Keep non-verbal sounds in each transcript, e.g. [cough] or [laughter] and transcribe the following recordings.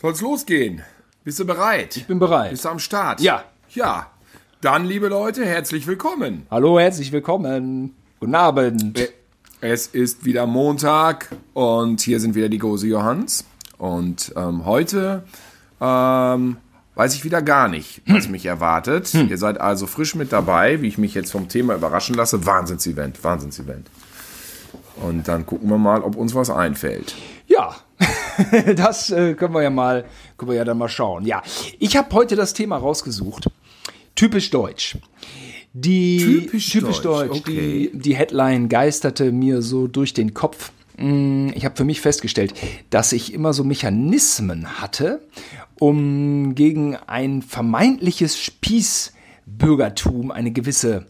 Soll's losgehen? Bist du bereit? Ich bin bereit. Bist du am Start? Ja. Ja. Dann, liebe Leute, herzlich willkommen. Hallo, herzlich willkommen. Guten Abend. Es ist wieder Montag und hier sind wieder die Gose Johanns. Und ähm, heute ähm, weiß ich wieder gar nicht, was mich erwartet. Ihr seid also frisch mit dabei, wie ich mich jetzt vom Thema überraschen lasse. Wahnsinnsevent, Wahnsinnsevent. Und dann gucken wir mal, ob uns was einfällt. Ja, [laughs] das äh, können wir ja mal, können wir ja dann mal schauen. Ja, ich habe heute das Thema rausgesucht. Typisch deutsch. Die Typisch typisch deutsch, deutsch, okay. die, die Headline geisterte mir so durch den Kopf. Mm, Ich habe für mich festgestellt, dass ich immer so Mechanismen hatte, um gegen ein vermeintliches Spießbürgertum eine gewisse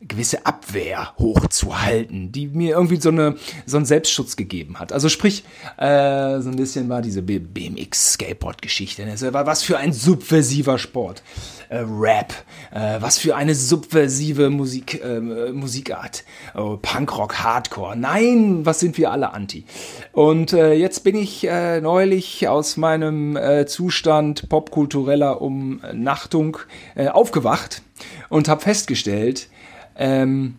gewisse Abwehr hochzuhalten, die mir irgendwie so, eine, so einen Selbstschutz gegeben hat. Also sprich, äh, so ein bisschen war diese BMX-Skateboard-Geschichte. ne? Was für ein subversiver Sport. Äh, Rap, äh, was für eine subversive Musik, äh, Musikart. Oh, Punkrock, Hardcore. Nein, was sind wir alle anti? Und äh, jetzt bin ich äh, neulich aus meinem Zustand popkultureller Umnachtung aufgewacht und habe festgestellt, ähm,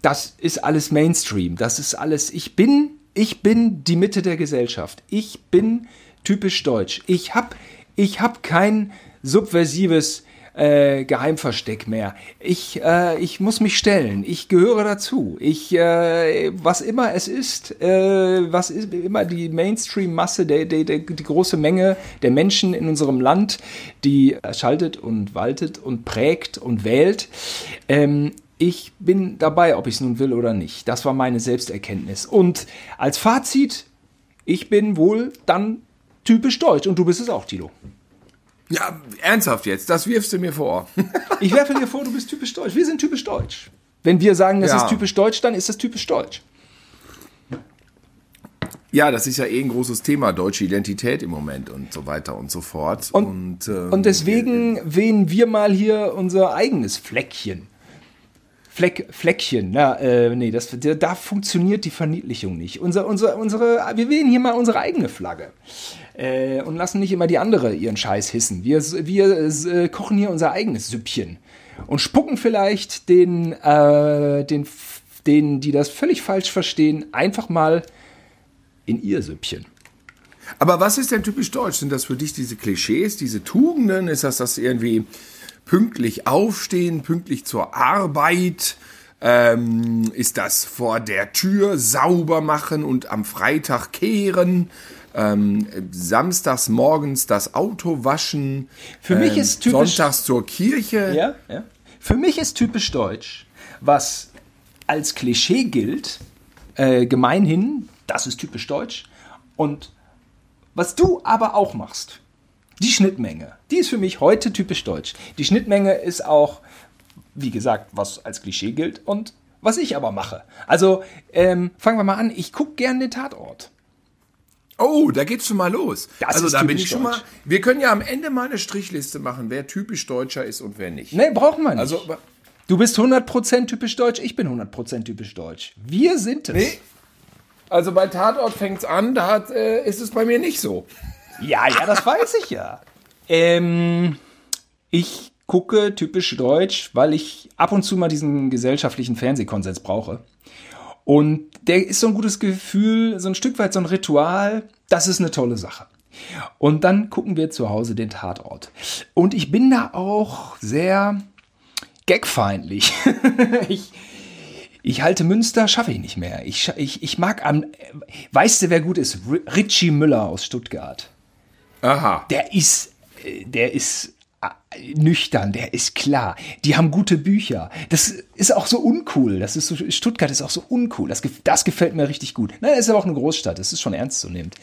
das ist alles Mainstream. Das ist alles. Ich bin, ich bin die Mitte der Gesellschaft. Ich bin typisch deutsch. Ich hab, ich hab kein subversives äh, Geheimversteck mehr. Ich, äh, ich muss mich stellen. Ich gehöre dazu. Ich, äh, was immer es ist, äh, was ist immer die Mainstream-Masse, der, der, der, die große Menge der Menschen in unserem Land, die schaltet und waltet und prägt und wählt. Ähm, ich bin dabei, ob ich es nun will oder nicht. Das war meine Selbsterkenntnis. Und als Fazit, ich bin wohl dann typisch deutsch. Und du bist es auch, Tilo. Ja, ernsthaft jetzt, das wirfst du mir vor. [laughs] Ich werfe dir vor, du bist typisch deutsch. Wir sind typisch deutsch. Wenn wir sagen, das Ja. ist typisch deutsch, dann ist das typisch deutsch. Ja, das ist ja eh ein großes Thema, deutsche Identität im Moment und so weiter und so fort. Und, ähm, und deswegen wählen wir mal hier unser eigenes Fleckchen. Fleck, Fleckchen, na, äh, nee, das, da, funktioniert die Verniedlichung nicht. Unser, unser, unsere, wir wählen hier mal unsere eigene Flagge. Äh, und lassen nicht immer die andere ihren Scheiß hissen. Wir, wir äh, kochen hier unser eigenes Süppchen. Und spucken vielleicht den, äh, den, denen, die das völlig falsch verstehen, einfach mal in ihr Süppchen. Aber was ist denn typisch deutsch? Sind das für dich diese Klischees, diese Tugenden? Ist das das irgendwie pünktlich aufstehen, pünktlich zur Arbeit? Ähm, ist das vor der Tür sauber machen und am Freitag kehren? Ähm, samstags morgens das Auto waschen? Für mich ähm, ist typisch- Sonntags zur Kirche? Ja, ja. Für mich ist typisch deutsch, was als Klischee gilt, äh, gemeinhin, das ist typisch deutsch. Und was du aber auch machst, die Schnittmenge, die ist für mich heute typisch deutsch. Die Schnittmenge ist auch, wie gesagt, was als Klischee gilt und was ich aber mache. Also ähm, fangen wir mal an, ich gucke gern den Tatort. Oh, da geht's schon mal los. Das also da bin ich schon deutsch. mal. Wir können ja am Ende mal eine Strichliste machen, wer typisch Deutscher ist und wer nicht. Nee, brauchen wir nicht. Also, du bist 100% typisch deutsch, ich bin 100% typisch deutsch. Wir sind es. nee. Also bei Tatort fängt's an, da hat, äh, ist es bei mir nicht so. Ja, ja, das weiß ich ja. Ähm, ich gucke typisch deutsch, weil ich ab und zu mal diesen gesellschaftlichen Fernsehkonsens brauche. Und der ist so ein gutes Gefühl, so ein Stück weit so ein Ritual. Das ist eine tolle Sache. Und dann gucken wir zu Hause den Tatort. Und ich bin da auch sehr gagfeindlich. [laughs] ich, ich halte Münster, schaffe ich nicht mehr. Ich, ich, ich mag am, weißt du, wer gut ist? Richie Müller aus Stuttgart Aha. der ist, äh, der ist äh, nüchtern, der ist klar. Die haben gute Bücher. Das ist auch so uncool. Das ist so, Stuttgart ist auch so uncool. Das, das gefällt mir richtig gut. Nein, es ist aber auch eine Großstadt. Das ist schon ernstzunehmend.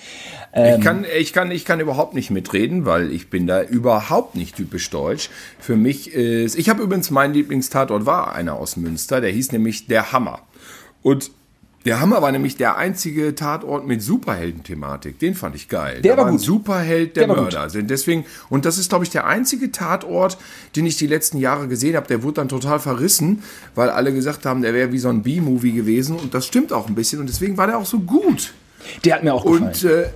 Ich, kann, ich, kann, ich kann überhaupt nicht mitreden, weil ich bin da überhaupt nicht typisch deutsch. Für mich ist. Ich habe übrigens mein Lieblingstatort war einer aus Münster, der hieß nämlich Der Hammer. Und der Hammer war nämlich der einzige Tatort mit Superhelden-Thematik. Den fand ich geil. Der da war ein gut. Superheld, der, Der Mörder sind. Deswegen, und das ist, glaube ich, der einzige Tatort, den ich die letzten Jahre gesehen habe. Der wurde dann total verrissen, weil alle gesagt haben, der wäre wie so ein B-Movie gewesen. Und das stimmt auch ein bisschen. Und deswegen war der auch so gut. Der hat mir auch gefallen. Und äh,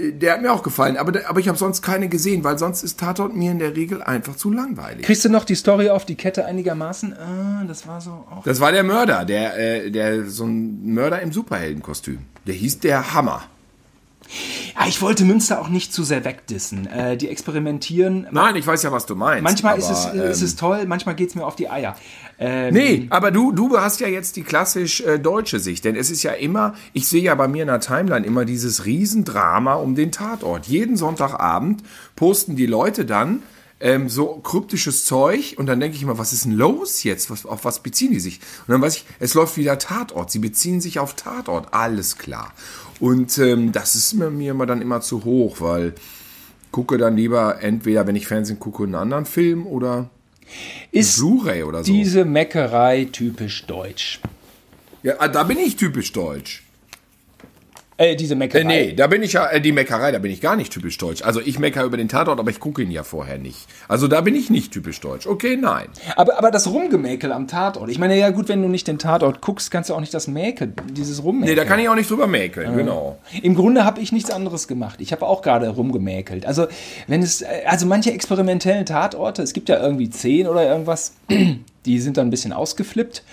Der hat mir auch gefallen, aber, aber ich habe sonst keine gesehen, weil sonst ist Tatort mir in der Regel einfach zu langweilig. Kriegst du noch die Story auf die Kette einigermaßen? Ah, das war so auch. Das war der Mörder, der, äh, der so ein Mörder im Superheldenkostüm. Der hieß der Hammer. Ja, ich wollte Münster auch nicht zu sehr wegdissen. Äh, die experimentieren. Nein, ich weiß ja, was du meinst. Manchmal aber, ist, es, ähm, ist es toll, manchmal geht es mir auf die Eier. Ähm, Nee, aber du, du hast ja jetzt die klassisch äh, deutsche Sicht, denn es ist ja immer, ich sehe ja bei mir in der Timeline immer dieses Riesendrama um den Tatort. Jeden Sonntagabend posten die Leute dann ähm, so kryptisches Zeug und dann denke ich immer, was ist denn los jetzt? Was, auf was beziehen die sich? Und dann weiß ich, es läuft wieder Tatort. Sie beziehen sich auf Tatort, alles klar. Und ähm, das ist mir, mir immer dann immer zu hoch, weil gucke dann lieber entweder, wenn ich Fernsehen gucke, einen anderen Film oder Ist Blu-ray oder so. diese Meckerei typisch deutsch? Ja, ah, da bin ich typisch deutsch. Äh, diese Meckerei. Äh, nee, da bin ich ja, äh, die Meckerei, da bin ich gar nicht typisch deutsch. Also ich meckere über den Tatort, aber ich gucke ihn ja vorher nicht. Also da bin ich nicht typisch deutsch. Okay, nein. Aber, aber das Rumgemäkel am Tatort. Ich meine, ja gut, wenn du nicht den Tatort guckst, kannst du auch nicht das Mäkel, dieses Rummäkel. Nee, da kann ich auch nicht drüber mäkeln, genau. Im Grunde habe ich nichts anderes gemacht. Ich habe auch gerade rumgemäkelt. Also, wenn es, äh, also manche experimentellen Tatorte, es gibt ja irgendwie zehn oder irgendwas, [clears throat] die sind dann ein bisschen ausgeflippt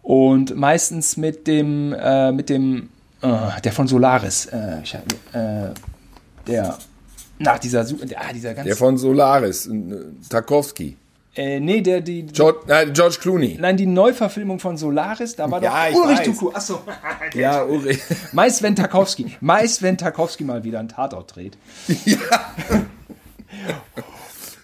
und meistens mit dem, äh, mit dem, äh, der von Solaris, äh, ich, äh, der, nach dieser, ah, dieser ganz, Der von Solaris, äh, Tarkovsky. äh, nee, der, die, George, äh, George Clooney. nein, die Neuverfilmung von Solaris, da war Ja, doch ich Ulrich. Tuku, achso, [laughs] Ja, Uri. [laughs] meist wenn Tarkovsky, meist wenn Tarkovsky mal wieder einen Tatort dreht. [laughs]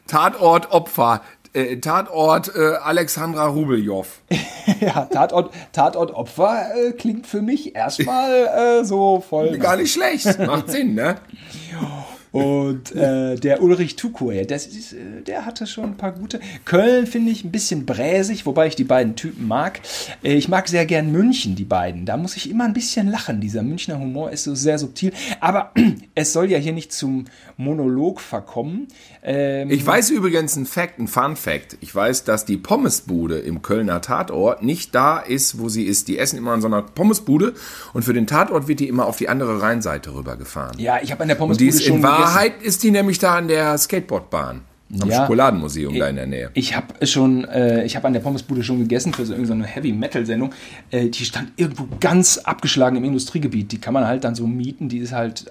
Tatort Opfer. Äh, Tatort äh, Alexandra Rubeljow. [laughs] Ja, Tatort, Tatort Opfer äh, klingt für mich erstmal äh, so voll. Gar nicht schlecht. Macht [laughs] Sinn, ne? Und äh, der Ulrich Tukur, das ist, äh, der hatte schon ein paar gute. Köln finde ich ein bisschen bräsig, wobei ich die beiden Typen mag. Äh, ich mag sehr gern München, die beiden. Da muss ich immer ein bisschen lachen. Dieser Münchner Humor ist so sehr subtil. Aber [clears throat] es soll ja hier nicht zum Monolog verkommen. Ähm, Ich weiß übrigens ein Fact, ein Fun Fact. Ich weiß, dass die Pommesbude im Kölner Tatort nicht da ist, wo sie ist. Die essen immer in so einer Pommesbude und für den Tatort wird die immer auf die andere Rheinseite rübergefahren. ja, ich habe an der Und Pommesbude die ist schon in gegessen. Wahrheit ist die nämlich da an der Skateboardbahn. Am Ja. Schokoladenmuseum da in der Nähe. Ich habe schon, äh, ich habe an der Pommesbude schon gegessen für so irgendeine Heavy Metal Sendung. Äh, die stand irgendwo ganz abgeschlagen im Industriegebiet. Die kann man halt dann so mieten. Die ist halt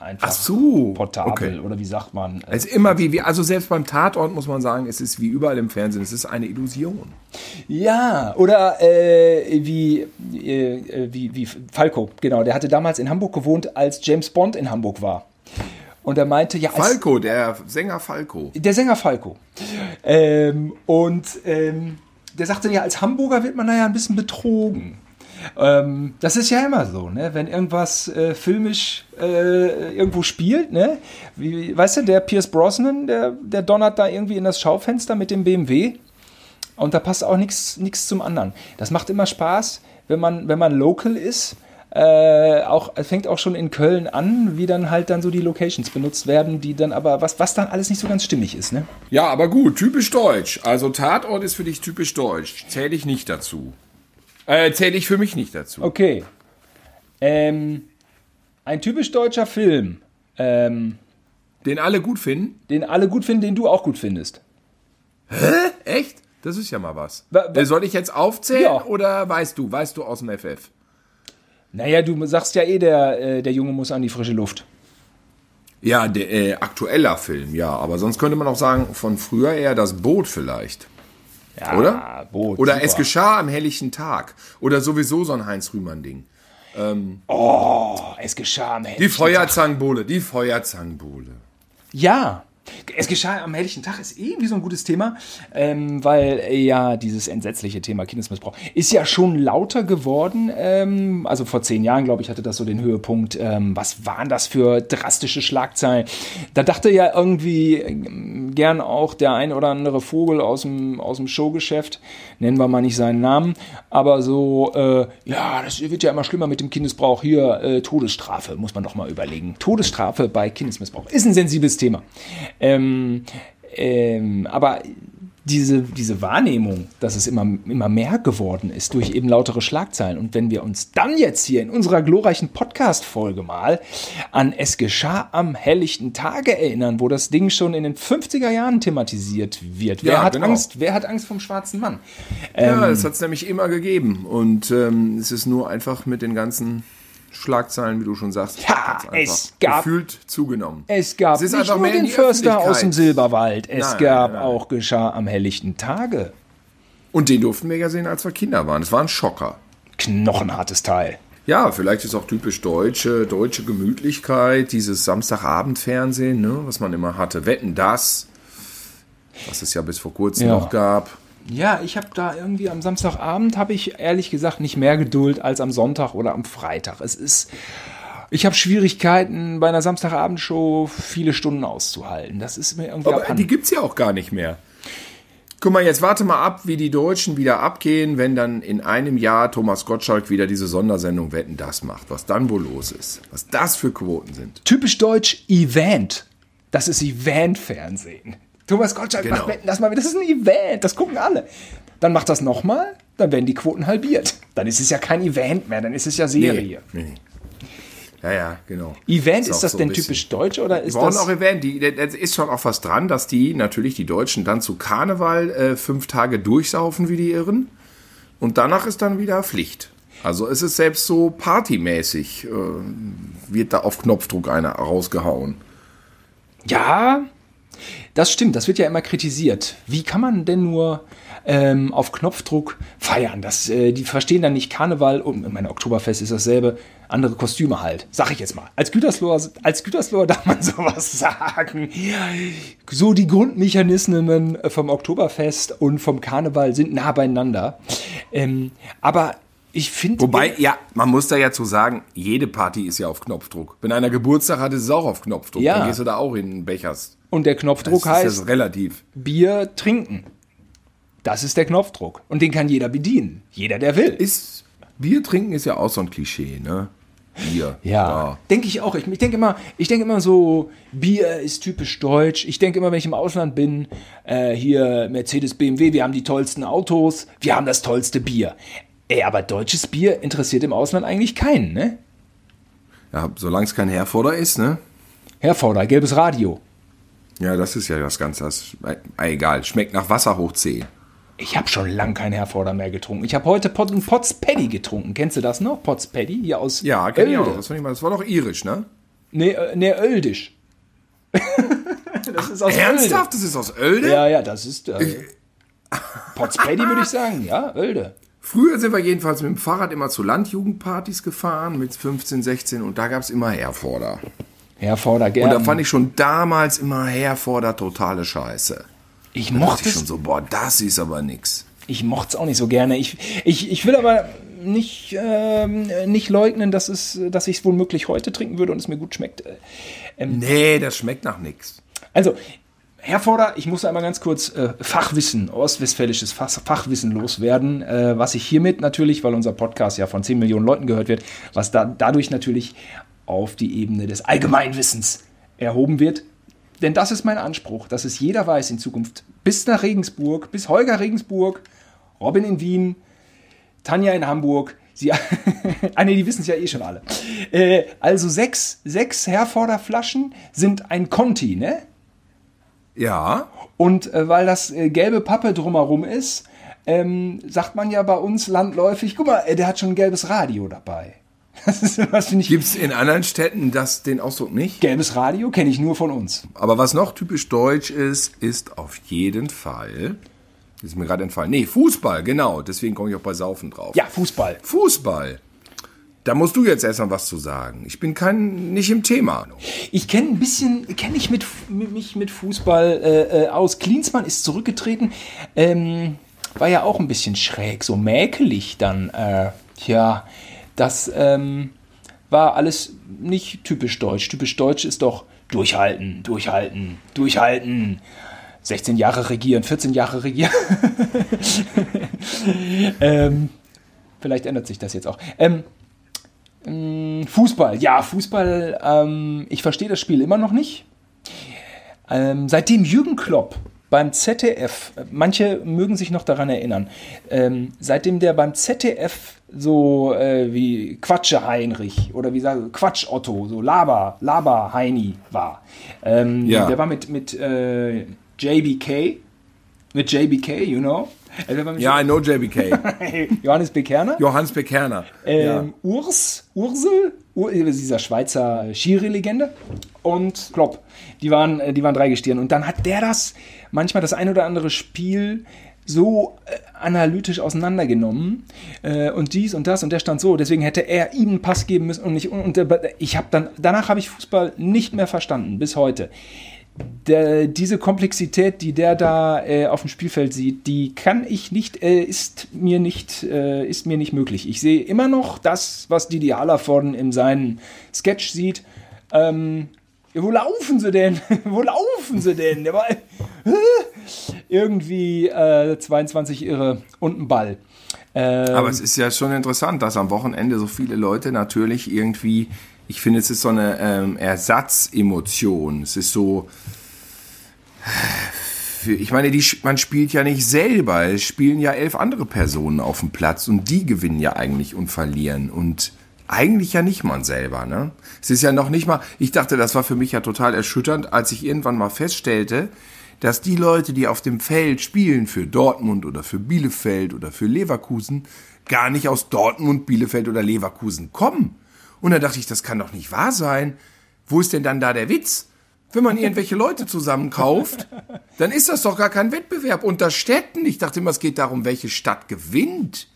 einfach Ach so, portabel okay. oder wie sagt man? Äh, ist immer wie, wie, also selbst beim Tatort muss man sagen, es ist wie überall im Fernsehen, es ist eine Illusion. Ja, oder äh, wie, äh, wie, wie Falco, genau. Der hatte damals in Hamburg gewohnt, als James Bond in Hamburg war. Und er meinte, ja, als, Falco, der Sänger Falco. Der Sänger Falco. Ähm, und ähm, der sagte ja, als Hamburger wird man da ja ein bisschen betrogen. Ähm, das ist ja immer so, ne? wenn irgendwas äh, filmisch äh, irgendwo spielt. Ne? Wie, weißt du, der Pierce Brosnan, der, der donnert da irgendwie in das Schaufenster mit dem BMW. Und da passt auch nichts nichts zum anderen. Das macht immer Spaß, wenn man, wenn man local ist. Äh, auch, fängt auch schon in Köln an, wie dann halt dann so die Locations benutzt werden, die dann aber, was, was dann alles nicht so ganz stimmig ist, ne? Ja, aber gut, typisch deutsch. Also Tatort ist für dich typisch deutsch. Zähle ich nicht dazu. Äh, zähle ich für mich nicht dazu. Okay. Ähm, ein typisch deutscher Film, ähm, Den alle gut finden? den alle gut finden, den du auch gut findest. Echt? Das ist ja mal was. Wa- wa- Äh, Soll ich jetzt aufzählen Ja. oder weißt du, weißt du aus dem FF? Naja, du sagst ja eh, der, äh, der Junge muss an die frische Luft. Ja, der äh, aktueller Film, ja. Aber sonst könnte man auch sagen, von früher eher das Boot vielleicht. Ja, Oder? Boot, Oder super. es geschah am helllichen Tag. Oder sowieso so ein Heinz-Rühmann-Ding. Oh, es geschah am Die helllichen Feuerzangenbowle, die Feuerzangenbowle. Ja. Es geschah am helllichen Tag, ist irgendwie so ein gutes Thema, ähm, weil äh, ja dieses entsetzliche Thema Kindesmissbrauch ist ja schon lauter geworden. Ähm, also vor zehn Jahren, glaube ich, hatte das so den Höhepunkt. Ähm, was waren das für drastische Schlagzeilen? Da dachte ja irgendwie ähm, gern auch der ein oder andere Vogel aus dem, aus dem Showgeschäft, nennen wir mal nicht seinen Namen, aber so, äh, ja, das wird ja immer schlimmer mit dem Kindesbrauch. Hier, äh, Todesstrafe, muss man doch mal überlegen. Todesstrafe bei Kindesmissbrauch ist ein sensibles Thema. Ähm, ähm, aber diese, diese Wahrnehmung, dass es immer, immer mehr geworden ist durch eben lautere Schlagzeilen. Und wenn wir uns dann jetzt hier in unserer glorreichen Podcast-Folge mal an Es geschah am helllichten Tage erinnern, wo das Ding schon in den 50er Jahren thematisiert wird. Wer, Ja, hat, genau. Angst, wer hat Angst vom schwarzen Mann? Ja, Ähm, das hat es nämlich immer gegeben. Und ähm, es ist nur einfach mit den ganzen Schlagzeilen, wie du schon sagst, Ja, es gab- gefühlt zugenommen. Es gab Es ist nicht nur den Förster aus dem. Silberwald, es Nein, gab nein, nein. auch geschah am helllichten Tage. Und den durften wir ja sehen, als wir Kinder waren. Es war ein Schocker. Knochenhartes Teil. Ja, vielleicht ist auch typisch deutsche, deutsche Gemütlichkeit, dieses Samstagabendfernsehen, ne, was man immer hatte. Wetten das, was es ja bis vor kurzem Ja. noch gab. Ja, ich habe da irgendwie am Samstagabend, habe ich ehrlich gesagt nicht mehr Geduld als am Sonntag oder am Freitag. Es ist, ich habe Schwierigkeiten bei einer Samstagabendshow viele Stunden auszuhalten. Das ist mir irgendwie Aber die abhanden. gibt's ja auch gar nicht mehr. Guck mal, jetzt warte mal ab, wie die Deutschen wieder abgehen, wenn dann in einem Jahr Thomas Gottschalk wieder diese Sondersendung Wetten das macht. Was dann wohl los ist. Was das für Quoten sind. Typisch deutsch Event. Das ist Event-Fernsehen. Thomas Gottschalk Genau. macht Wetten, das mal. Das ist ein Event, das gucken alle. Dann macht das nochmal, dann werden die Quoten halbiert. Dann ist es ja kein Event mehr, dann ist es ja Serie. Nee, nee. Ja, ja, genau. Event, auch ist das so denn typisch deutsch oder ist brauchen das... auch Event. Die, das ist schon auch was dran, dass die natürlich die Deutschen dann zu Karneval äh, fünf Tage durchsaufen wie die Irren. Und danach ist dann wieder Pflicht. Also es ist selbst so partymäßig, äh, wird da auf Knopfdruck einer rausgehauen. Ja, das stimmt, das wird ja immer kritisiert. Wie kann man denn nur ähm, auf Knopfdruck feiern? Das, äh, die verstehen dann nicht Karneval und mein Oktoberfest ist dasselbe, andere Kostüme halt. Sag ich jetzt mal. Als Gütersloher, als Gütersloher [laughs] darf man sowas sagen. So die Grundmechanismen vom Oktoberfest und vom Karneval sind nah beieinander. Ähm, aber ich finde. Wobei, ja, man muss da ja zu sagen, jede Party ist ja auf Knopfdruck. Wenn einer Geburtstag hat, ist es auch auf Knopfdruck. Ja. Dann gehst du da auch in den Bechers. Und der Knopfdruck Das heißt ja relativ. Bier trinken. Das ist der Knopfdruck. Und den kann jeder bedienen. Jeder, der will. Ist, Bier trinken ist ja auch so ein Klischee, ne? Bier. Ja, denke ich auch. Ich, ich denke immer, ich denke immer so, Bier ist typisch deutsch. Ich denke immer, wenn ich im Ausland bin, äh, hier Mercedes, BMW, wir haben die tollsten Autos, wir haben das tollste Bier. Ey, aber deutsches Bier interessiert im Ausland eigentlich keinen, ne? Ja, solange es kein Herforder ist, ne? Herforder, gelbes Radio. Ja, das ist ja das Ganze. Das, äh, egal, schmeckt nach Wasser hoch 10. Ich habe schon lang kein Herforder mehr getrunken. Ich habe heute Pot, einen Potts Paddy getrunken. Kennst du das noch? Potts Paddy hier aus Ja, kenn ich auch. Das, fand ich mal, das war doch irisch, ne? Nee, äh, nee, Oeldisch. [laughs] das ist aus Ernsthaft? Das ist aus? Oelde. Ja, ja, das ist äh, Potts Paddy, würde ich sagen. Ja, Oelde. Früher sind wir jedenfalls mit dem Fahrrad immer zu Landjugendpartys gefahren, mit 15, 16, und da gab es immer Herforder. Herforder, Und gerne. da fand ich schon damals immer Herforder totale Scheiße. ich Da mochte ich schon so, boah, das ist aber nix. ich mochte es auch nicht so gerne. Ich, ich, ich will aber nicht, ähm, nicht leugnen, dass, es, dass ich es womöglich heute trinken würde und es mir gut schmeckt. Nee, das schmeckt nach nix. Also, Herforder, ich muss einmal ganz kurz äh, Fachwissen, ostwestfälisches Fach, Fachwissen loswerden, äh, was ich hiermit natürlich, weil unser Podcast ja von 10 Millionen Leuten gehört wird, was da, dadurch natürlich auf die Ebene des Allgemeinwissens erhoben wird. Denn das ist mein Anspruch, dass es jeder weiß in Zukunft, bis nach Regensburg, bis Holger Regensburg, Robin in Wien, Tanja in Hamburg. Sie, [laughs] ah nee, die wissen es ja eh schon alle. Äh, also sechs, sechs Herforder Flaschen sind ein Conti, ne? Ja, Und äh, weil das äh, gelbe Pappe drumherum ist, ähm, sagt man ja bei uns landläufig, guck mal, äh, der hat schon ein gelbes Radio dabei. [laughs] Das ist was finde ich. gibt's in anderen Städten das, den Ausdruck nicht? Gelbes Radio kenne ich nur von uns. Aber was noch typisch deutsch ist, ist auf jeden Fall, das ist mir gerade entfallen, nee, Fußball, genau, deswegen komme ich auch bei Saufen drauf. Ja, Fußball. Fußball. Da musst du jetzt erstmal was zu sagen. Ich bin kein, nicht im Thema. Ich kenne ein bisschen, kenne ich mit, mich mit Fußball äh, äh, aus. Klinsmann ist zurückgetreten, ähm, war ja auch ein bisschen schräg, so mäkelig dann. Äh, ja, das ähm, war alles nicht typisch deutsch. Typisch deutsch ist doch durchhalten, durchhalten, durchhalten. 16 Jahre regieren, 14 Jahre regieren. [laughs] ähm, vielleicht ändert sich das jetzt auch. Ähm, Fußball, ja, Fußball, ähm, ich verstehe das Spiel immer noch nicht. Ähm, seitdem Jürgen Klopp beim ZDF, manche mögen sich noch daran erinnern, ähm, seitdem der beim ZDF so äh, wie Quatsche Heinrich oder wie sage Quatsch Otto, so Laber, Laber Heini war. Ähm, ja. Der war mit, mit äh, JBK, mit JBK, you know. Also ja, I know JBK. [laughs] Johannes Bekerner. Johannes Bekerner. Ähm, ja. Urs, Ursel, Ur, dieser Schweizer Schiri-Legende und Klopp. Die waren, äh, die waren drei Gestirn. Und dann hat der das, manchmal das ein oder andere Spiel so äh, analytisch auseinandergenommen äh, und dies und das und der stand so. Deswegen hätte er ihm einen Pass geben müssen und nicht. Und, und ich habe dann danach habe ich Fußball nicht mehr verstanden bis heute der, diese Komplexität, die der da äh, auf dem Spielfeld sieht, die kann ich nicht, äh, ist mir nicht, äh, ist mir nicht möglich. Ich sehe immer noch das, was Didi Hallervorden in seinem Sketch sieht. Ähm, wo laufen sie denn? [laughs] wo laufen sie denn? Der war [laughs] irgendwie 22 äh, Irre und ein Ball. Ähm, Aber es ist ja schon interessant, dass am Wochenende so viele Leute natürlich irgendwie ich finde, es ist so eine ähm, Ersatzemotion. Es ist so. Ich meine, die, man spielt ja nicht selber. Es spielen ja elf andere Personen auf dem Platz und die gewinnen ja eigentlich und verlieren. Und eigentlich ja nicht man selber, ne? Es ist ja noch nicht mal. Ich dachte, das war für mich ja total erschütternd, als ich irgendwann mal feststellte, dass die Leute, die auf dem Feld spielen für Dortmund oder für Bielefeld oder für Leverkusen, gar nicht aus Dortmund, Bielefeld oder Leverkusen kommen und da dachte ich, das kann doch nicht wahr sein. Wo ist denn dann da der Witz? Wenn man irgendwelche Leute zusammenkauft, dann ist das doch gar kein Wettbewerb unter Städten. Ich dachte immer, es geht darum, welche Stadt gewinnt.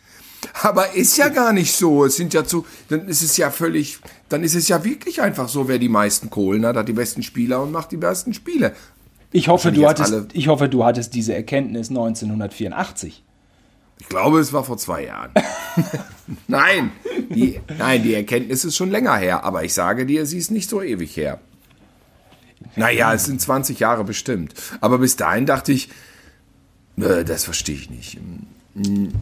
Aber ist ja gar nicht so. Es sind ja zu, dann ist es ja völlig, dann ist es ja wirklich einfach so, wer die meisten Kohlen hat, hat die besten Spieler und macht die besten Spiele. Ich hoffe, du hattest, ich hoffe, du hattest diese Erkenntnis 1984. Ich glaube, es war vor zwei Jahren. [laughs] nein, die, nein, die Erkenntnis ist schon länger her, aber ich sage dir, sie ist nicht so ewig her. Naja, es sind 20 Jahre bestimmt. Aber bis dahin dachte ich, äh, das verstehe ich nicht. Hm,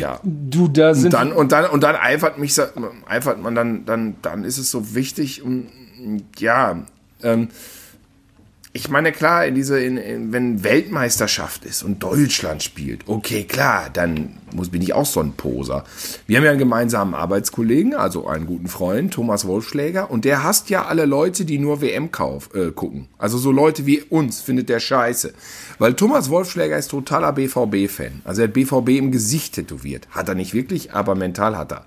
ja. Du, da sind. Und dann, und dann, und dann eifert mich, eifert man dann, dann, dann ist es so wichtig und ja, ähm, ich meine, klar, in diese, in, in, wenn Weltmeisterschaft ist und Deutschland spielt, okay, klar, dann muss, bin ich auch so ein Poser. Wir haben ja einen gemeinsamen Arbeitskollegen, also einen guten Freund, Thomas Wolfschläger, und der hasst ja alle Leute, die nur WM kauf, äh, gucken. Also so Leute wie uns findet der scheiße. Weil Thomas Wolfschläger ist totaler BVB-Fan. Also er hat BVB im Gesicht tätowiert. Hat er nicht wirklich, aber mental hat er.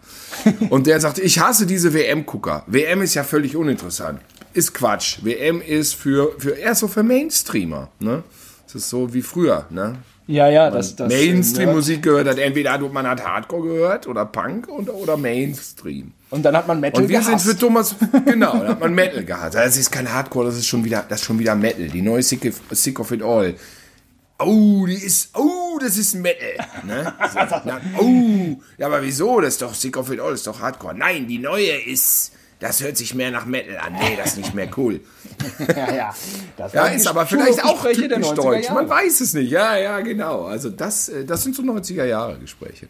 Und der sagt, ich hasse diese WM-Gucker. WM ist ja völlig uninteressant ist Quatsch. WM ist für, für eher so für Mainstreamer. Ne? Das ist so wie früher. Ne? Ja, ja, das, das Mainstream-Musik gehört hat. Entweder man hat Hardcore gehört oder Punk oder, oder Mainstream. Und dann hat man Metal Und wir gehasst. sind für Thomas, [laughs] genau, dann hat man Metal gehabt. Das ist kein Hardcore, das ist schon wieder, das ist schon wieder Metal. Die neue Sick of, Sick of It All. Oh, die ist, oh, das ist Metal. Ne? [laughs] Na, oh, ja, aber wieso? Das ist doch Sick of It All, das ist doch Hardcore. Nein, die neue ist das hört sich mehr nach Metal an. Nee, das ist nicht mehr cool. [laughs] ja, ja. Das ja, ist aber vielleicht auch typisch deutsch. Man weiß es nicht. Ja, ja, genau. Also das, äh, das sind so 90er Jahre Gespräche.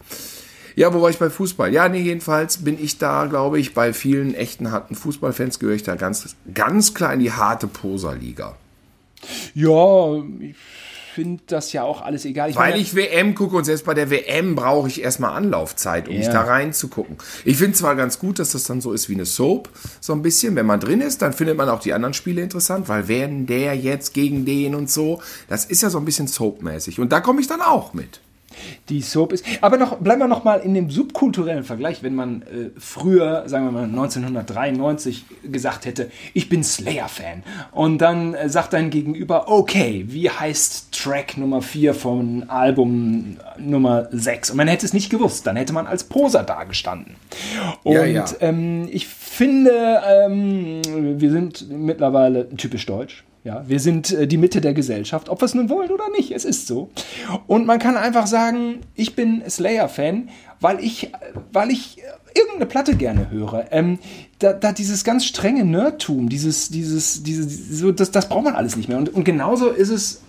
Ja, wo war ich bei Fußball? Ja, nee, jedenfalls bin ich da, glaube ich, bei vielen echten harten Fußballfans gehöre ich da ganz, ganz klar in die harte Poserliga. Ja, ich finde das ja auch alles egal. Ich Weil ich WM gucke und selbst bei der WM brauche ich erstmal Anlaufzeit, um ja. mich da reinzugucken. Ich finde zwar ganz gut, dass das dann so ist wie eine Soap, so ein bisschen. Wenn man drin ist, dann findet man auch die anderen Spiele interessant, weil werden der jetzt gegen den und so. Das ist ja so ein bisschen Soap-mäßig. Und da komme ich dann auch mit die Soap ist. Aber noch, bleiben wir noch mal in dem subkulturellen Vergleich, wenn man äh, früher, sagen wir mal 1993, gesagt hätte, ich bin Slayer-Fan. Und dann äh, sagt dein Gegenüber, okay, wie heißt Track Nummer 4 vom Album Nummer 6? Und man hätte es nicht gewusst, dann hätte man als Poser dagestanden. Und ja, ja. Ähm, ich finde, ähm, wir sind mittlerweile typisch deutsch. Ja, wir sind äh, die Mitte der Gesellschaft, ob wir es nun wollen oder nicht. Es ist so. Und man kann einfach sagen, ich bin Slayer-Fan, weil ich, weil ich äh, irgendeine Platte gerne höre. Ähm, da, da dieses ganz strenge Nerdtum, dieses, dieses, dieses, so, das, das braucht man alles nicht mehr. Und, und genauso ist es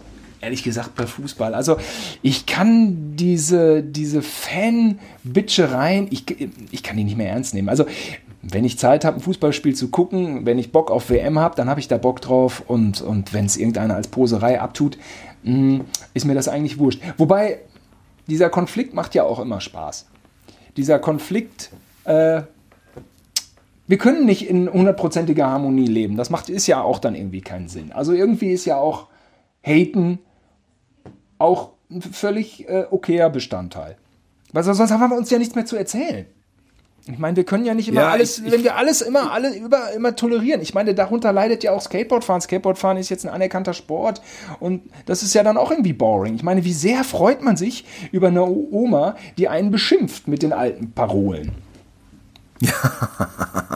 ehrlich gesagt, bei Fußball. Also ich kann diese, diese Fan-Bitschereien, ich, ich kann die nicht mehr ernst nehmen. Also wenn ich Zeit habe, ein Fußballspiel zu gucken, wenn ich Bock auf WM habe, dann habe ich da Bock drauf und, und wenn es irgendeiner als Poserei abtut, mh, mm, ist mir das eigentlich wurscht. Wobei, dieser Konflikt macht ja auch immer Spaß. Dieser Konflikt, äh, wir können nicht in hundertprozentiger Harmonie leben. Das macht, ist ja auch dann irgendwie keinen Sinn. Also irgendwie ist ja auch Haten auch ein völlig äh, okayer Bestandteil. Weil sonst haben wir uns ja nichts mehr zu erzählen. Ich meine, wir können ja nicht immer ja, alles, ich, wenn wir alles immer, alle über, immer tolerieren. Ich meine, darunter leidet ja auch Skateboardfahren. Skateboardfahren ist jetzt ein anerkannter Sport und das ist ja dann auch irgendwie boring. Ich meine, wie sehr freut man sich über eine Oma, die einen beschimpft mit den alten Parolen? [laughs]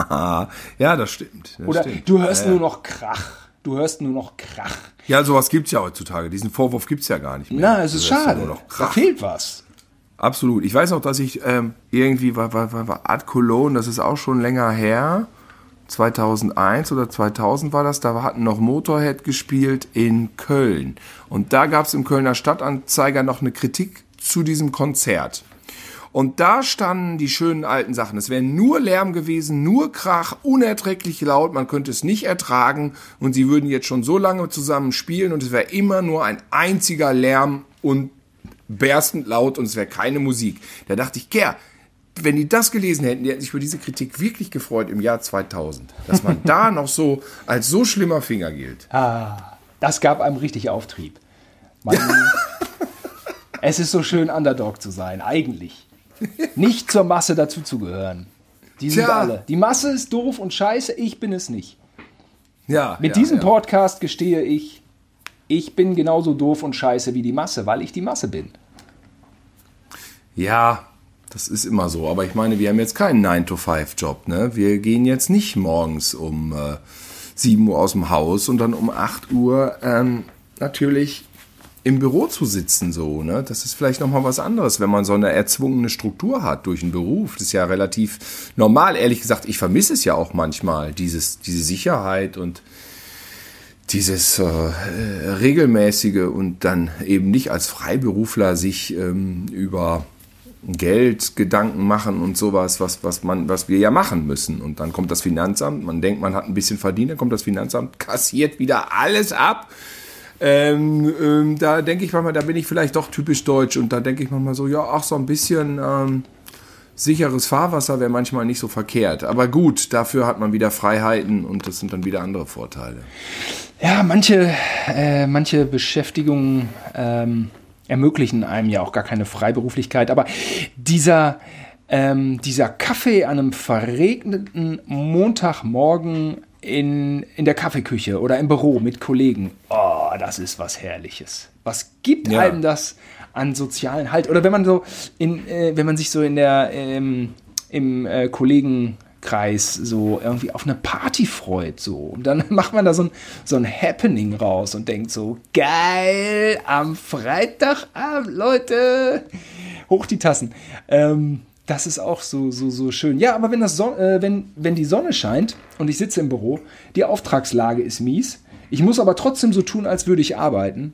ja, das stimmt. Das Oder stimmt. du hörst ja, nur noch Krach. Du hörst nur noch Krach. Ja, sowas gibt es ja heutzutage. Diesen Vorwurf gibt es ja gar nicht mehr. Na, es ist schade. Da fehlt was. Absolut. Ich weiß noch, dass ich ähm, irgendwie war, war, war, war Art Cologne, das ist auch schon länger her. 2001 oder 2000 war das, da hatten noch Motorhead gespielt in Köln. Und da gab es im Kölner Stadtanzeiger noch eine Kritik zu diesem Konzert. Und da standen die schönen alten Sachen. Es wäre nur Lärm gewesen, nur Krach, unerträglich laut, man könnte es nicht ertragen und sie würden jetzt schon so lange zusammen spielen und es wäre immer nur ein einziger Lärm und berstend laut und es wäre keine Musik. Da dachte ich, Kerr, wenn die das gelesen hätten, die hätten sich über diese Kritik wirklich gefreut im Jahr 2000, dass man da [laughs] noch so als so schlimmer Finger gilt. Ah, das gab einem richtig Auftrieb. Man, [laughs] es ist so schön, Underdog zu sein, eigentlich. Nicht zur Masse dazuzugehören. Die sind Tja. alle. Die Masse ist doof und scheiße, ich bin es nicht. Ja. Mit ja, diesem ja. Podcast gestehe ich, ich bin genauso doof und scheiße wie die Masse, weil ich die Masse bin. Ja, das ist immer so. Aber ich meine, wir haben jetzt keinen 9-to-5-Job. Ne? Wir gehen jetzt nicht morgens um äh, 7 Uhr aus dem Haus und dann um 8 Uhr ähm, natürlich im Büro zu sitzen. So, ne? Das ist vielleicht nochmal was anderes, wenn man so eine erzwungene Struktur hat durch einen Beruf. Das ist ja relativ normal. Ehrlich gesagt, ich vermisse es ja auch manchmal, dieses, diese Sicherheit und dieses äh, regelmäßige und dann eben nicht als Freiberufler sich ähm, über Geld Gedanken machen und sowas, was, was, man, was wir ja machen müssen. Und dann kommt das Finanzamt, man denkt, man hat ein bisschen verdient, dann kommt das Finanzamt, kassiert wieder alles ab. Ähm, ähm, da denke ich manchmal, da bin ich vielleicht doch typisch deutsch und da denke ich manchmal so, ja, ach, so ein bisschen ähm, sicheres Fahrwasser wäre manchmal nicht so verkehrt. Aber gut, dafür hat man wieder Freiheiten und das sind dann wieder andere Vorteile. Ja, manche, äh, manche Beschäftigungen ähm, ermöglichen einem ja auch gar keine Freiberuflichkeit. Aber dieser, ähm, dieser Kaffee an einem verregneten Montagmorgen in, in der Kaffeeküche oder im Büro mit Kollegen, oh, das ist was Herrliches. Was gibt ja. einem das an sozialen Halt? Oder wenn man so in, äh, wenn man sich so in der ähm, im äh, Kollegen Kreis so irgendwie auf eine Party freut. So. Und dann [laughs] macht man da so ein, so ein Happening raus und denkt so, geil, am Freitagabend, Leute, hoch die Tassen. Ähm, das ist auch so, so, so schön. Ja, aber wenn, das Son äh, wenn, wenn die Sonne scheint und ich sitze im Büro, die Auftragslage ist mies, ich muss aber trotzdem so tun, als würde ich arbeiten,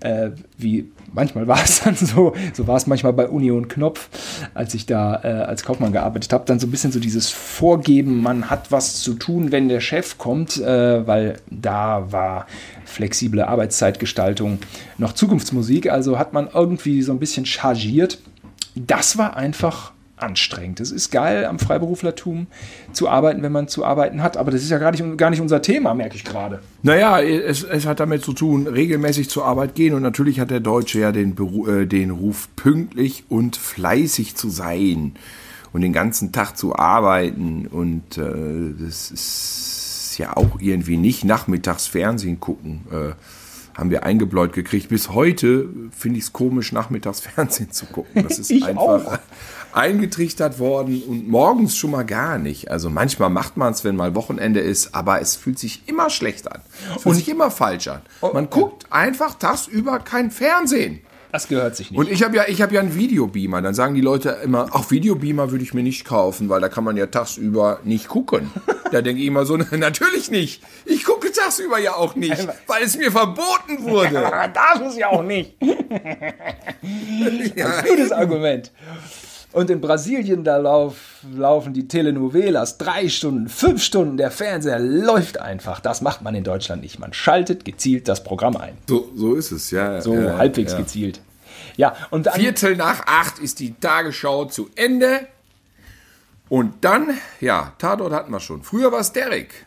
äh, wie manchmal war es dann so, so war es manchmal bei Union Knopf, als ich da äh, als Kaufmann gearbeitet habe, dann so ein bisschen so dieses Vorgeben, man hat was zu tun, wenn der Chef kommt, äh, weil da war flexible Arbeitszeitgestaltung noch Zukunftsmusik, also hat man irgendwie so ein bisschen chargiert. Das war einfach anstrengend. Es ist geil, am Freiberuflertum zu arbeiten, wenn man zu arbeiten hat. Aber das ist ja gar nicht, gar nicht unser Thema, merke ich gerade. Naja, es, es hat damit zu tun, regelmäßig zur Arbeit gehen. Und natürlich hat der Deutsche ja den, äh, den Ruf, pünktlich und fleißig zu sein und den ganzen Tag zu arbeiten. Und äh, das ist ja auch irgendwie nicht nachmittags Fernsehen gucken. Äh, haben wir eingebläut gekriegt. Bis heute finde ich es komisch, nachmittags [laughs] Fernsehen zu gucken. Das ist einfach auch. eingetrichtert worden und morgens schon mal gar nicht. Also manchmal macht man es, wenn mal Wochenende ist, aber es fühlt sich immer schlecht an. Es fühlt und sich immer falsch an. Man guckt einfach tagsüber kein Fernsehen. Das gehört sich nicht. Und ich habe ja, ich habe ja einen Videobeamer. Dann sagen die Leute immer, ach, Videobeamer würde ich mir nicht kaufen, weil da kann man ja tagsüber nicht gucken. [laughs] da denke ich immer so, [laughs] natürlich nicht. Ich gucke tagsüber ja auch nicht, weil es mir verboten wurde. [laughs] Darf es ja auch nicht. ja. Gutes Argument. Und in Brasilien, da lauf, laufen die Telenovelas drei Stunden, fünf Stunden. Der Fernseher läuft einfach. Das macht man in Deutschland nicht. Man schaltet gezielt das Programm ein. So, so ist es, ja. So ja, halbwegs ja. gezielt. Ja, und dann, Viertel nach acht ist die Tagesschau zu Ende. Und dann, ja, Tatort hatten wir schon. Früher war es Derek.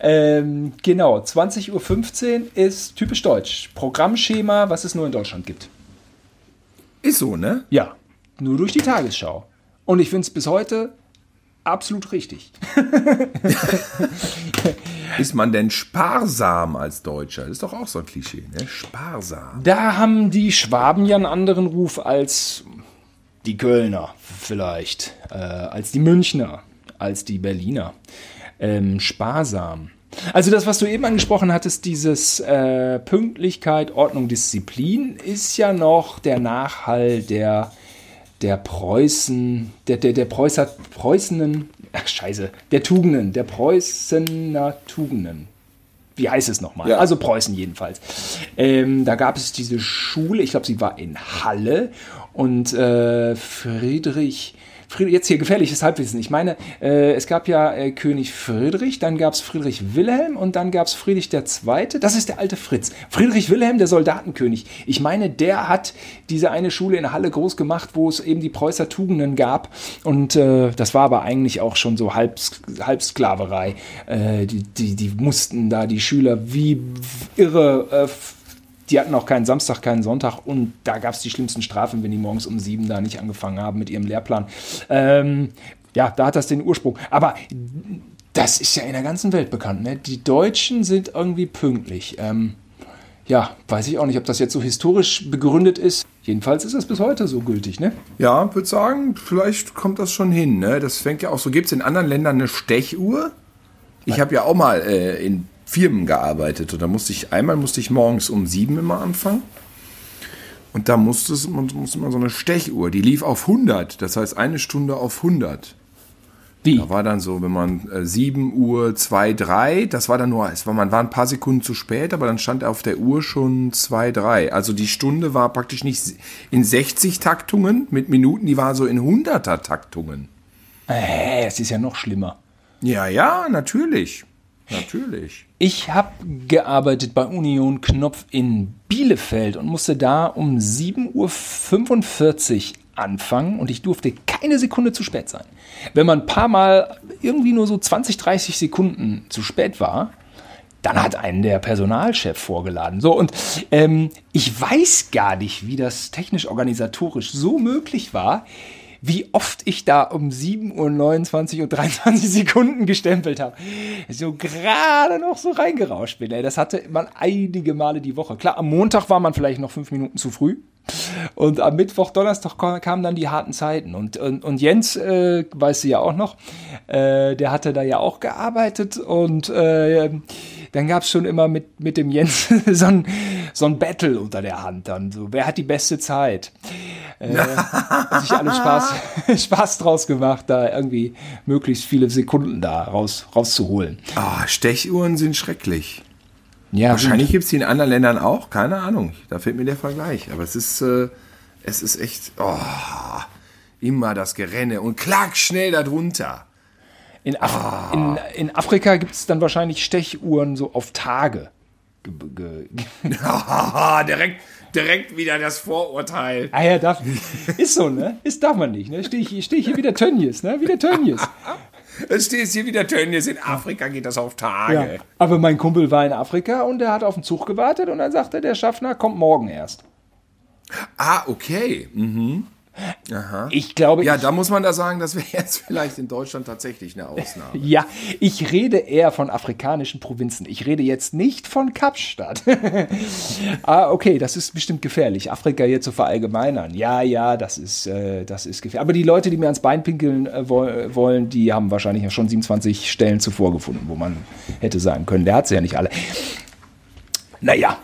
ähm, genau, 20.15 Uhr ist typisch deutsch. Programmschema, was es nur in Deutschland gibt. Ist so, ne? Ja, nur durch die Tagesschau. Und ich finde es bis heute absolut richtig. [laughs] Ist man denn sparsam als Deutscher? Das ist doch auch so ein Klischee, ne? Sparsam. Da haben die Schwaben ja einen anderen Ruf als die Kölner vielleicht, äh, als die Münchner, als die Berliner. Ähm, sparsam. Also das, was du eben angesprochen hattest, dieses äh, Pünktlichkeit, Ordnung, Disziplin, ist ja noch der Nachhall der, der Preußen, der, der, der Preußer, Preußenen, ach scheiße, der Tugenden, der Preußener Tugenden wie heißt es nochmal? Ja. Also Preußen jedenfalls. Ähm, da gab es diese Schule, ich glaube, sie war in Halle und äh, Friedrich, Friedrich, jetzt hier gefährliches Halbwissen. Ich meine, äh, es gab ja äh, König Friedrich, dann gab es Friedrich Wilhelm und dann gab es Friedrich II. Das ist der alte Fritz. Friedrich Wilhelm, der Soldatenkönig. Ich meine, der hat diese eine Schule in Halle groß gemacht, wo es eben die Preußer Tugenden gab. Und äh, das war aber eigentlich auch schon so halb, halb Sklaverei. Äh, die, die, die mussten da die Schüler wie irre äh, die hatten auch keinen Samstag, keinen Sonntag und da gab es die schlimmsten Strafen, wenn die morgens um sieben da nicht angefangen haben mit ihrem Lehrplan. Ähm, ja, da hat das den Ursprung. Aber das ist ja in der ganzen Welt bekannt. Ne? Die Deutschen sind irgendwie pünktlich. Ähm, ja, weiß ich auch nicht, ob das jetzt so historisch begründet ist. Jedenfalls ist das bis heute so gültig, ne? Ja, würde sagen, vielleicht kommt das schon hin, ne? Das fängt ja auch so. Gibt es in anderen Ländern eine Stechuhr? Ich habe ja auch mal äh, in Firmen gearbeitet und da musste ich, einmal musste ich morgens um sieben immer anfangen. Und da musste, es, man- musste man so eine Stechuhr, die lief auf 100, das heißt eine Stunde auf 100. Wie? Da war dann so, wenn man äh, 7 Uhr 2, 3, das war dann nur, es war, man war ein paar Sekunden zu spät, aber dann stand auf der Uhr schon 2, 3. Also die Stunde war praktisch nicht in 60 Taktungen mit Minuten, die war so in 100er Taktungen. Äh, es ist ja noch schlimmer. Ja, ja, natürlich. Natürlich. Ich habe gearbeitet bei Union Knopf in Bielefeld und musste da um 7.45 Uhr anfangen und ich durfte keine Sekunde zu spät sein. Wenn man ein paar Mal irgendwie nur so 20, 30 Sekunden zu spät war, dann hat einen der Personalchef vorgeladen. So, und ähm, ich weiß gar nicht, wie das technisch-organisatorisch so möglich war, wie oft ich da um 7 Uhr 29 und 23 Sekunden gestempelt habe. So gerade noch so reingerauscht bin. Ey. Das hatte man einige Male die Woche. Klar, am Montag war man vielleicht noch fünf Minuten zu früh. Und am Mittwoch, Donnerstag kam- kamen dann die harten Zeiten. Und, und, und Jens, äh, weißt du ja auch noch, äh, der hatte da ja auch gearbeitet. Und äh, dann gab es schon immer mit, mit dem Jens [laughs] so ein, so ein Battle unter der Hand. Dann so, wer hat die beste Zeit? Äh, [laughs] hat sich alle Spaß, [laughs] Spaß draus gemacht, da irgendwie möglichst viele Sekunden da raus, rauszuholen. Ah, Stechuhren sind schrecklich. Ja, Wahrscheinlich gibt es die in anderen Ländern auch, keine Ahnung. Da fehlt mir der Vergleich. Aber es ist, äh, es ist echt, oh, immer das Gerenne und klack schnell darunter. In, Af in, in Afrika gibt es dann wahrscheinlich Stechuhren so auf Tage. Ge ge ge [laughs] direkt, direkt wieder das Vorurteil. ah ja, darf, ist so, ne? Ist darf man nicht, ne? Stehe ich, steh ich hier wieder Tönnies, ne? Wieder Tönnies. [laughs] Es steht hier wieder Tönnies. In Afrika geht das auf Tage. Ja. Aber mein Kumpel war in Afrika und der hat auf den Zug gewartet und dann sagte der Schaffner, kommt morgen erst. Ah, okay. Mhm. Ich glaube, Ja, ich, da muss man da sagen, das wäre jetzt vielleicht in Deutschland tatsächlich eine Ausnahme. [laughs] ja, ich rede eher von afrikanischen Provinzen. Ich rede jetzt nicht von Kapstadt. [laughs] ah, okay, das ist bestimmt gefährlich, Afrika hier zu verallgemeinern. Ja, ja, das ist, äh, das ist gefährlich. Aber die Leute, die mir ans Bein pinkeln äh, wo wollen, die haben wahrscheinlich ja schon 27 Stellen zuvor gefunden, wo man hätte sagen können, der hat sie ja nicht alle. Naja,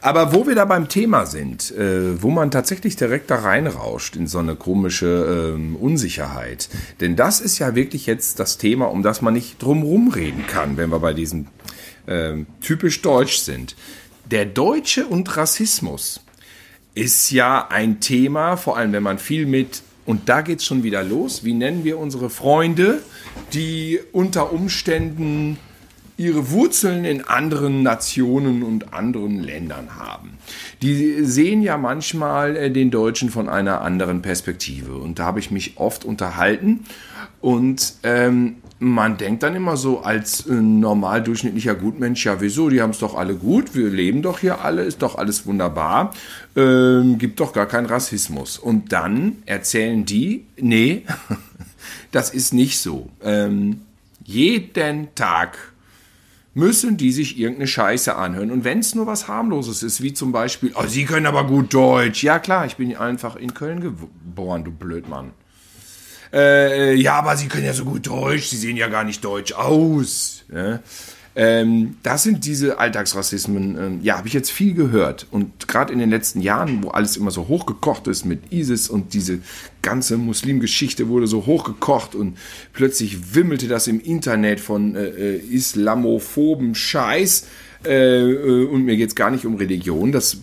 Aber wo wir da beim Thema sind, äh, wo man tatsächlich direkt da reinrauscht in so eine komische ähm, Unsicherheit. Denn das ist ja wirklich jetzt das Thema, um das man nicht drumherum reden kann, wenn wir bei diesem ähm, typisch deutsch sind. Der Deutsche und Rassismus ist ja ein Thema, vor allem wenn man viel mit, und da geht es schon wieder los, wie nennen wir unsere Freunde, die unter Umständen ihre Wurzeln in anderen Nationen und anderen Ländern haben. Die sehen ja manchmal äh, den Deutschen von einer anderen Perspektive. Und da habe ich mich oft unterhalten. Und ähm, man denkt dann immer so als äh, normal durchschnittlicher Gutmensch, ja wieso, die haben es doch alle gut, wir leben doch hier alle, ist doch alles wunderbar, ähm, gibt doch gar keinen Rassismus. Und dann erzählen die, nee, [laughs] das ist nicht so. Ähm, jeden Tag müssen die sich irgendeine Scheiße anhören. Und wenn es nur was harmloses ist, wie zum Beispiel, oh, Sie können aber gut Deutsch. Ja klar, ich bin einfach in Köln geboren, du Blödmann. Äh, ja, aber Sie können ja so gut Deutsch, Sie sehen ja gar nicht deutsch aus. Ja? Ähm, das sind diese Alltagsrassismen, ähm, ja, habe ich jetzt viel gehört. Und gerade in den letzten Jahren, wo alles immer so hochgekocht ist mit ISIS und diese ganze Muslimgeschichte wurde so hochgekocht und plötzlich wimmelte das im Internet von äh, äh islamophoben Scheiß. Äh, äh, und mir geht es gar nicht um Religion. Das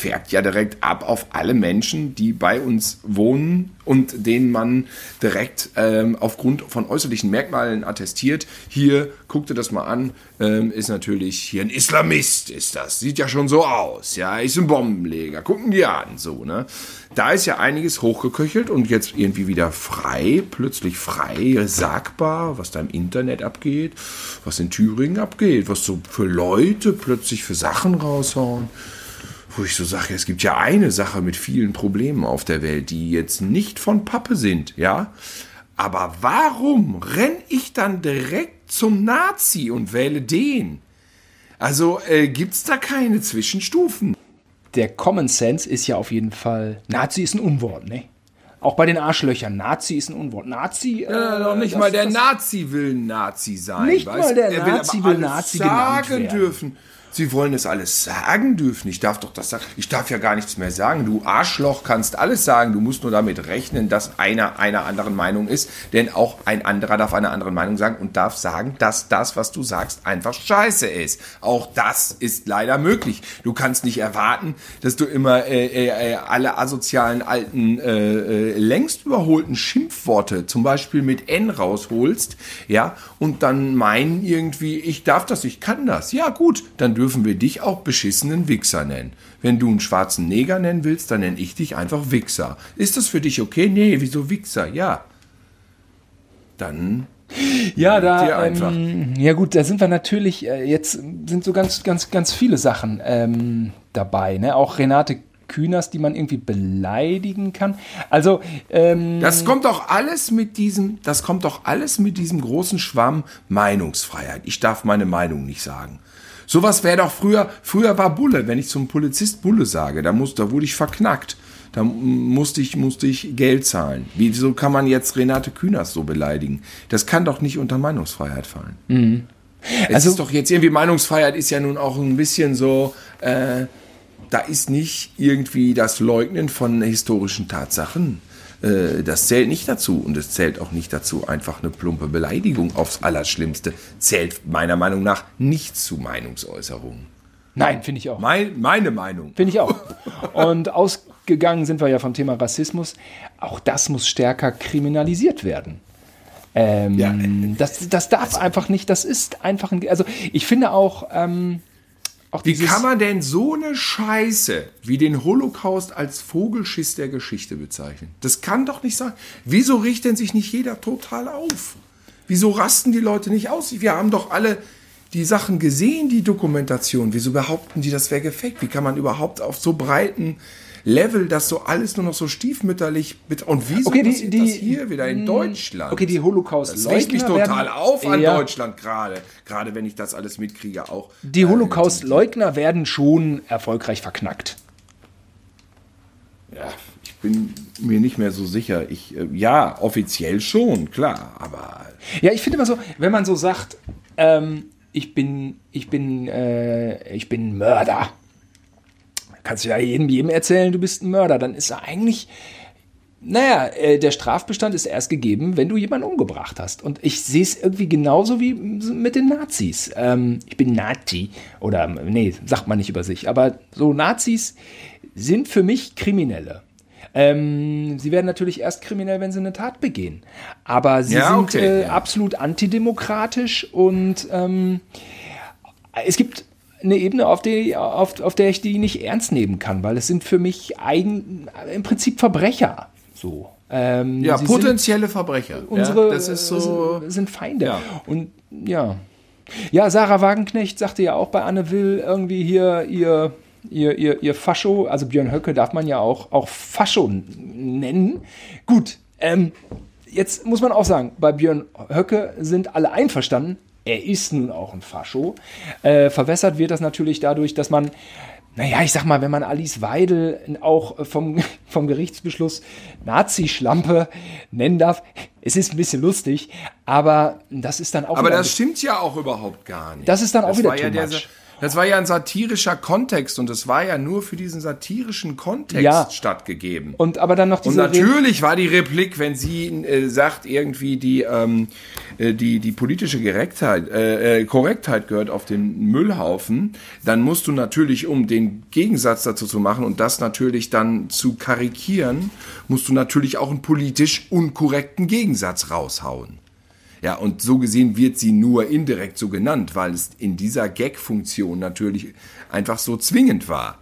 färbt ja direkt ab auf alle Menschen, die bei uns wohnen und denen man direkt ähm, aufgrund von äußerlichen Merkmalen attestiert. Hier, guck dir das mal an, ähm, ist natürlich hier ein Islamist, ist das. Sieht ja schon so aus, ja, ist ein Bombenleger. Gucken die an, so, ne? Da ist ja einiges hochgeköchelt und jetzt irgendwie wieder frei, plötzlich frei, sagbar, was da im Internet abgeht, was in Thüringen abgeht, was so für Leute plötzlich für Sachen raushauen wo ich so sage, es gibt ja eine Sache mit vielen Problemen auf der Welt, die jetzt nicht von Pappe sind, ja. Aber warum renn ich dann direkt zum Nazi und wähle den? Also äh, gibt es da keine Zwischenstufen? Der Common Sense ist ja auf jeden Fall, Nazi ist ein Unwort, ne? Auch bei den Arschlöchern, Nazi ist ein Unwort. Nazi. Äh, ja, doch nicht das, mal der Nazi will Nazi sein. Nicht mal der Nazi will Nazi sagen dürfen. Sie wollen es alles sagen dürfen. Ich darf doch das sagen. Ich darf ja gar nichts mehr sagen. Du Arschloch kannst alles sagen. Du musst nur damit rechnen, dass einer einer anderen Meinung ist. Denn auch ein anderer darf eine andere Meinung sagen und darf sagen, dass das, was du sagst, einfach scheiße ist. Auch das ist leider möglich. Du kannst nicht erwarten, dass du immer äh, äh, alle asozialen alten, äh, äh, längst überholten Schimpfworte, zum Beispiel mit N rausholst, ja, und dann meinen irgendwie, ich darf das, ich kann das. Ja, gut, dann dürfen wir dich auch beschissenen Wichser nennen. Wenn du einen schwarzen Neger nennen willst, dann nenne ich dich einfach Wichser. Ist das für dich okay? Nee, wieso Wichser? Ja. Dann ja, da, ähm, ja gut, da sind wir natürlich, äh, jetzt sind so ganz, ganz, ganz viele Sachen ähm, dabei, ne? Auch Renate Kühners, die man irgendwie beleidigen kann. Also ähm, das kommt doch alles mit diesem, das kommt doch alles mit diesem großen Schwamm Meinungsfreiheit. Ich darf meine Meinung nicht sagen. Sowas wäre doch früher, früher war Bulle, wenn ich zum Polizist Bulle sage, da, muss, da wurde ich verknackt. Da musste ich, musste ich Geld zahlen. Wieso kann man jetzt Renate Künast so beleidigen? Das kann doch nicht unter Meinungsfreiheit fallen. Mhm. Es also, ist doch jetzt irgendwie, Meinungsfreiheit ist ja nun auch ein bisschen so, äh, da ist nicht irgendwie das Leugnen von historischen Tatsachen äh, das zählt nicht dazu und es zählt auch nicht dazu, einfach eine plumpe Beleidigung aufs Allerschlimmste. Zählt meiner Meinung nach nicht zu Meinungsäußerungen. Nein, finde ich auch. Mein, meine Meinung. Finde ich auch. [laughs] Und ausgegangen sind wir ja vom Thema Rassismus. Auch das muss stärker kriminalisiert werden. Ähm, ja. das, das darf also, einfach nicht, das ist einfach ein. Also ich finde auch, ähm, wie kann man denn so eine Scheiße wie den Holocaust als Vogelschiss der Geschichte bezeichnen? Das kann doch nicht sein. Wieso riecht denn sich nicht jeder total auf? Wieso rasten die Leute nicht aus? Wir haben doch alle die Sachen gesehen, die Dokumentation. Wieso behaupten die, das wäre gefaked? Wie kann man überhaupt auf so breiten Level, das so alles nur noch so stiefmütterlich mit und wieso okay, die, die, das hier wieder in hm, Deutschland? Okay, die Holocaust Das riecht mich total auf an ja. Deutschland gerade, gerade wenn ich das alles mitkriege auch. Die äh, Holocaust-Leugner werden schon erfolgreich verknackt. Ja, ich bin mir nicht mehr so sicher. Ich äh, ja, offiziell schon, klar, aber Ja, ich finde immer so, wenn man so sagt, ähm, ich bin ich bin äh, ich bin Mörder kannst du ja jedem, jedem erzählen, du bist ein Mörder. Dann ist er eigentlich, naja, äh, der Strafbestand ist erst gegeben, wenn du jemanden umgebracht hast. Und ich sehe es irgendwie genauso wie mit den Nazis. Ähm, ich bin Nazi. Oder, nee, sagt man nicht über sich. Aber so Nazis sind für mich Kriminelle. Ähm, sie werden natürlich erst kriminell, wenn sie eine Tat begehen. Aber sie Ja, sind okay, äh, absolut antidemokratisch und ähm, es gibt eine Ebene, auf, die, auf, auf der ich die nicht ernst nehmen kann, weil es sind für mich eigen, im Prinzip Verbrecher. So. Ähm, Ja, potenzielle Verbrecher. unsere ja, das ist so. sind, sind Feinde. Ja. Und ja. Ja, Sarah Wagenknecht sagte ja auch bei Anne Will irgendwie hier ihr, ihr, ihr, ihr Fascho, also Björn Höcke darf man ja auch, auch Fascho nennen. Gut, ähm, jetzt muss man auch sagen, bei Björn Höcke sind alle einverstanden. Er ist nun auch ein Fascho. Äh, verwässert wird das natürlich dadurch, dass man naja, ich sag mal, wenn man Alice Weidel auch vom, [laughs] vom Gerichtsbeschluss Nazi-Schlampe nennen darf, es ist ein bisschen lustig, aber das ist dann auch Aber das stimmt ja auch überhaupt gar nicht. Das ist dann auch wieder war ja der. Das war ja ein satirischer Kontext und es war ja nur für diesen satirischen Kontext Ja. stattgegeben. Und aber dann noch Und diese Reden- natürlich war die Replik, wenn sie äh, sagt, irgendwie die, ähm, äh, die, die politische Gerechtheit, äh, äh, Korrektheit gehört auf den Müllhaufen, dann musst du natürlich, um den Gegensatz dazu zu machen und das natürlich dann zu karikieren, musst du natürlich auch einen politisch unkorrekten Gegensatz raushauen. Ja, und so gesehen wird sie nur indirekt so genannt, weil es in dieser Gag-Funktion natürlich einfach so zwingend war.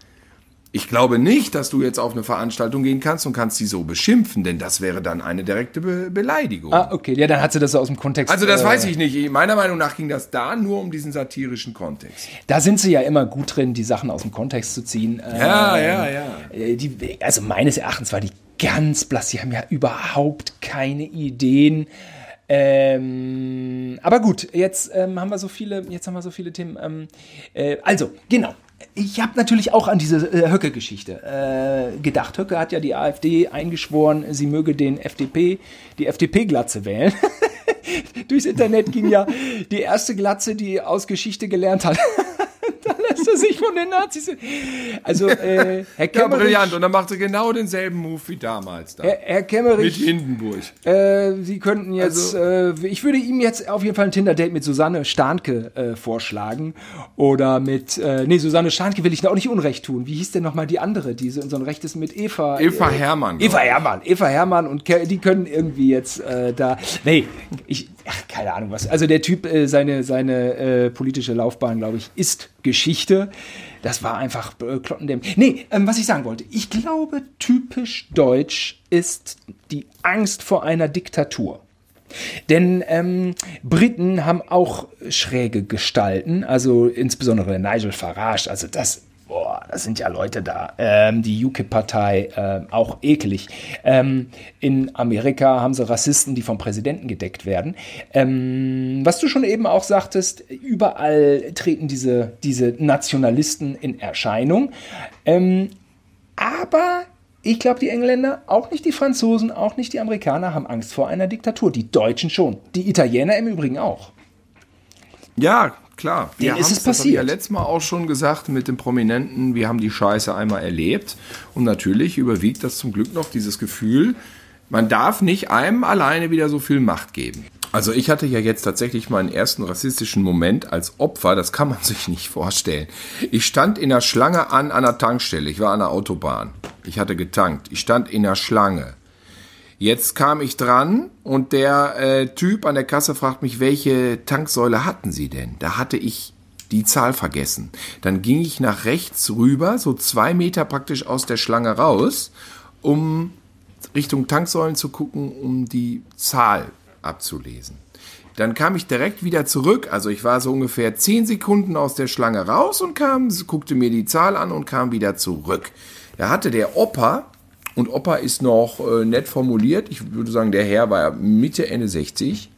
Ich glaube nicht, dass du jetzt auf eine Veranstaltung gehen kannst und kannst sie so beschimpfen, denn das wäre dann eine direkte Be Beleidigung. Ah, okay, ja, dann hat sie das so aus dem Kontext. also das äh, weiß ich nicht. Meiner Meinung nach ging das da nur um diesen satirischen Kontext. Da sind sie ja immer gut drin, die Sachen aus dem Kontext zu ziehen. Ja, Ähm, ja, ja. äh, Die, also meines Erachtens war die ganz blass. Die haben ja überhaupt keine Ideen. Ähm, aber gut, jetzt ähm, haben wir so viele, jetzt haben wir so viele Themen. Ähm, äh, also, genau. Ich habe natürlich auch an diese äh, Höcke-Geschichte äh, gedacht. Höcke hat ja die AfD eingeschworen, sie möge den FDP, die FDP-Glatze wählen. [laughs] Durchs Internet ging ja die erste Glatze, die aus Geschichte gelernt hat. [laughs] da lässt er sich von den Nazis. Also, äh, Herr Ja, Kemmerich, brillant. Und dann macht sie genau denselben Move wie damals da. Herr, Herr Mit Kemmerich, Hindenburg. äh, Sie könnten jetzt, Also- äh, ich würde ihm jetzt auf jeden Fall ein Tinder-Date mit Susanne Starnke äh, vorschlagen. Oder mit, äh, nee, Susanne Starnke will ich auch nicht Unrecht tun. Wie hieß denn nochmal die andere, die so, so ein Rechtes mit Eva? Eva Hermann. Eva Hermann, Eva Hermann und Ke die können irgendwie jetzt äh, da. Nee, ich, ach, keine Ahnung was. Also der Typ, äh, seine, seine äh, politische Laufbahn, glaube ich, ist Geschichte. Das war einfach äh, klottendämmt. Nee, ähm, was ich sagen wollte, ich glaube, typisch deutsch ist die Angst vor einer Diktatur. Denn ähm, Briten haben auch schräge Gestalten, also insbesondere Nigel Farage, also das, boah, das sind ja Leute da, ähm, die UKIP-Partei, ähm, auch eklig. Ähm, in Amerika haben sie Rassisten, die vom Präsidenten gedeckt werden. Ähm, was du schon eben auch sagtest, überall treten diese, diese Nationalisten in Erscheinung. Ähm, aber ich glaube, die Engländer, auch nicht die Franzosen, auch nicht die Amerikaner haben Angst vor einer Diktatur. Die Deutschen schon. Die Italiener im Übrigen auch. Ja, klar. Denen ist es ich ja passiert. letztes Mal auch schon gesagt mit dem Prominenten, wir haben die Scheiße einmal erlebt. Und natürlich überwiegt das zum Glück noch dieses Gefühl, man darf nicht einem alleine wieder so viel Macht geben. Also ich hatte ja jetzt tatsächlich meinen ersten rassistischen Moment als Opfer, das kann man [laughs] sich nicht vorstellen. Ich stand in der Schlange an einer Tankstelle, ich war an der Autobahn. Ich hatte getankt, ich stand in der Schlange. Jetzt kam ich dran und der äh, Typ an der Kasse fragt mich, welche Tanksäule hatten Sie denn? Da hatte ich die Zahl vergessen. Dann ging ich nach rechts rüber, so zwei Meter praktisch aus der Schlange raus, um Richtung Tanksäulen zu gucken, um die Zahl abzulesen. Dann kam ich direkt wieder zurück, also ich war so ungefähr zehn Sekunden aus der Schlange raus und kam, guckte mir die Zahl an und kam wieder zurück. Da hatte der Opa, und Opa ist noch äh, nett formuliert, ich würde sagen, der Herr war Mitte, Ende 60,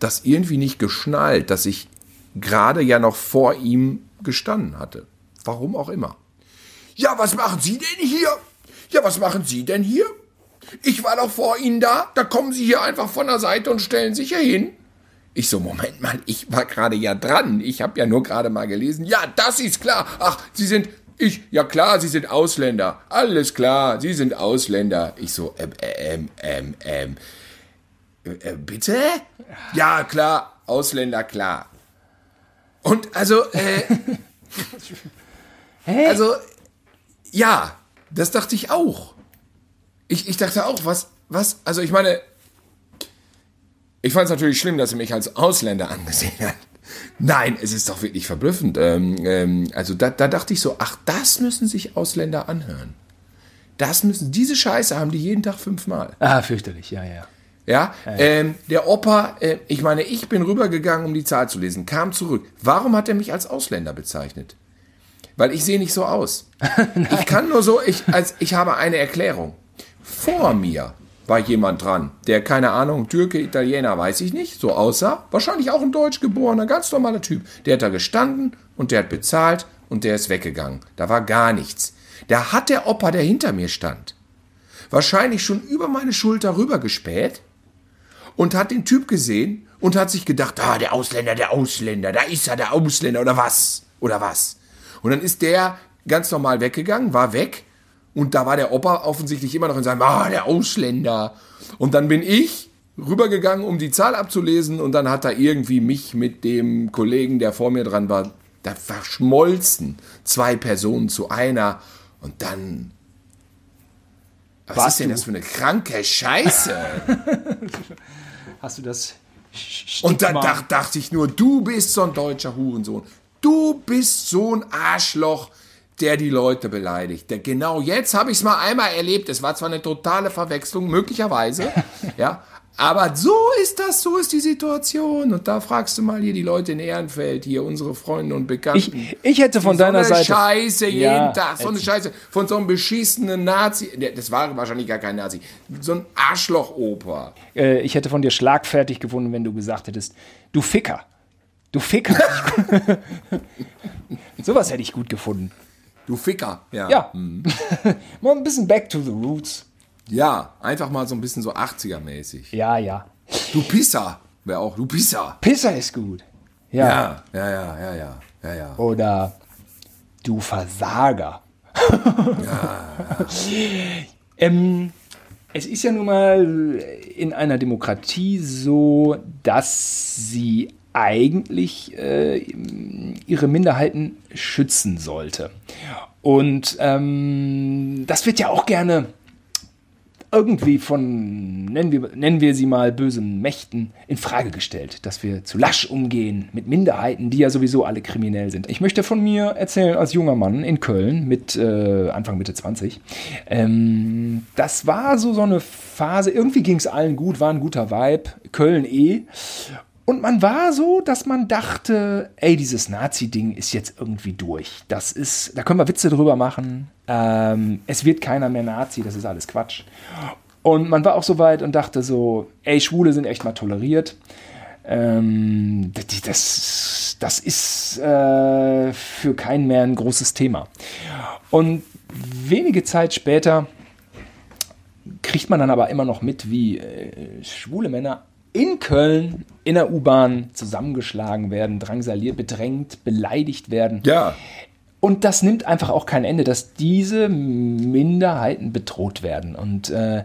das irgendwie nicht geschnallt, dass ich gerade ja noch vor ihm gestanden hatte. Warum auch immer. Ja, was machen Sie denn hier? Ja, was machen Sie denn hier? Ich war doch vor Ihnen da. Da kommen Sie hier einfach von der Seite und stellen sich hier hin. Ich so, Moment mal, ich war gerade ja dran. Ich habe ja nur gerade mal gelesen. Ja, das ist klar. Ach, Sie sind Ich, ja klar, Sie sind Ausländer. Alles klar, Sie sind Ausländer. Ich so, ähm, ähm, ähm, ähm, äh, bitte? Ja, klar, Ausländer, klar. Und also, äh, [laughs] also, ja, das dachte ich auch. Ich, ich dachte auch, was, was, also ich meine, ich fand es natürlich schlimm, dass er mich als Ausländer angesehen hat. Nein, es ist doch wirklich verblüffend. Ähm, ähm, also da, da dachte ich so, ach, das müssen sich Ausländer anhören. Das müssen, diese Scheiße haben die jeden Tag fünfmal. Ah, fürchterlich, ja, ja. Ja, ähm, der Opa, äh, ich meine, ich bin rübergegangen, um die Zahl zu lesen, kam zurück. Warum hat er mich als Ausländer bezeichnet? Weil ich sehe nicht so aus. [laughs] ich kann nur so, ich, als, ich habe eine Erklärung. Vor mir war jemand dran, der, keine Ahnung, Türke, Italiener, weiß ich nicht, so aussah. Wahrscheinlich auch ein deutsch geborener, ganz normaler Typ. Der hat da gestanden und der hat bezahlt und der ist weggegangen. Da war gar nichts. Da hat der Opa, der hinter mir stand, wahrscheinlich schon über meine Schulter rübergespäht und hat den Typ gesehen und hat sich gedacht, ah, der Ausländer, der Ausländer, da ist er, der Ausländer oder was? Oder was? Und dann ist der ganz normal weggegangen, war weg und da war der Opa offensichtlich immer noch in seinem, ah, der Ausländer. Und dann bin ich rübergegangen, um die Zahl abzulesen und dann hat er irgendwie mich mit dem Kollegen, der vor mir dran war, da verschmolzen zwei Personen zu einer und dann was Warst ist denn du? das für eine kranke Scheiße? [laughs] Hast du das Und dann Stigma- dach, dachte ich nur, du bist so ein deutscher Hurensohn. Du bist so ein Arschloch, der die Leute beleidigt. Der, genau jetzt habe ich es mal einmal erlebt. Es war zwar eine totale Verwechslung, möglicherweise, [laughs] ja, aber so ist das, so ist die Situation. Und da fragst du mal hier die Leute in Ehrenfeld, hier unsere Freunde und Bekannten. Ich, ich hätte von so deiner eine Seite. Scheiße jeden Ja, Tag, so eine. Scheiße von so einem beschissenen Nazi. Das war wahrscheinlich gar kein Nazi. So ein Arschloch-Opa. Äh, ich hätte von dir schlagfertig gefunden, wenn du gesagt hättest, du Ficker. Du Ficker. [laughs] [laughs] Sowas hätte ich gut gefunden. Du Ficker. Ja. [laughs] Mal ein bisschen back to the roots. Ja, einfach mal so ein bisschen so 80er-mäßig. Ja, ja. Du Pisser. Wäre auch, du Pisser. Pisser ist gut. Ja. Ja, ja, ja, ja, ja, ja, ja. Oder du Versager. [laughs] ähm, es ist ja nun mal in einer Demokratie so, dass sie eigentlich äh, ihre Minderheiten schützen sollte. Und ähm, das wird ja auch gerne irgendwie von, nennen wir, nennen wir sie mal, bösen Mächten in Frage gestellt, dass wir zu lasch umgehen mit Minderheiten, die ja sowieso alle kriminell sind. Ich möchte von mir erzählen, als junger Mann in Köln mit äh, Anfang Mitte 20, ähm, das war so so eine Phase, irgendwie ging es allen gut, war ein guter Vibe, Köln eh. Und man war so, dass man dachte, ey, dieses Nazi-Ding ist jetzt irgendwie durch. Das ist, da können wir Witze drüber machen. Ähm, es wird keiner mehr Nazi, das ist alles Quatsch. Und man war auch so weit und dachte so, ey, Schwule sind echt mal toleriert. Ähm, das, das, ist äh, für keinen mehr ein großes Thema. Und wenige Zeit später kriegt man dann aber immer noch mit, wie äh, schwule Männer in Köln in der U-Bahn zusammengeschlagen werden, drangsaliert, bedrängt, beleidigt werden. Ja, Und das nimmt einfach auch kein Ende, dass diese Minderheiten bedroht werden. Und äh,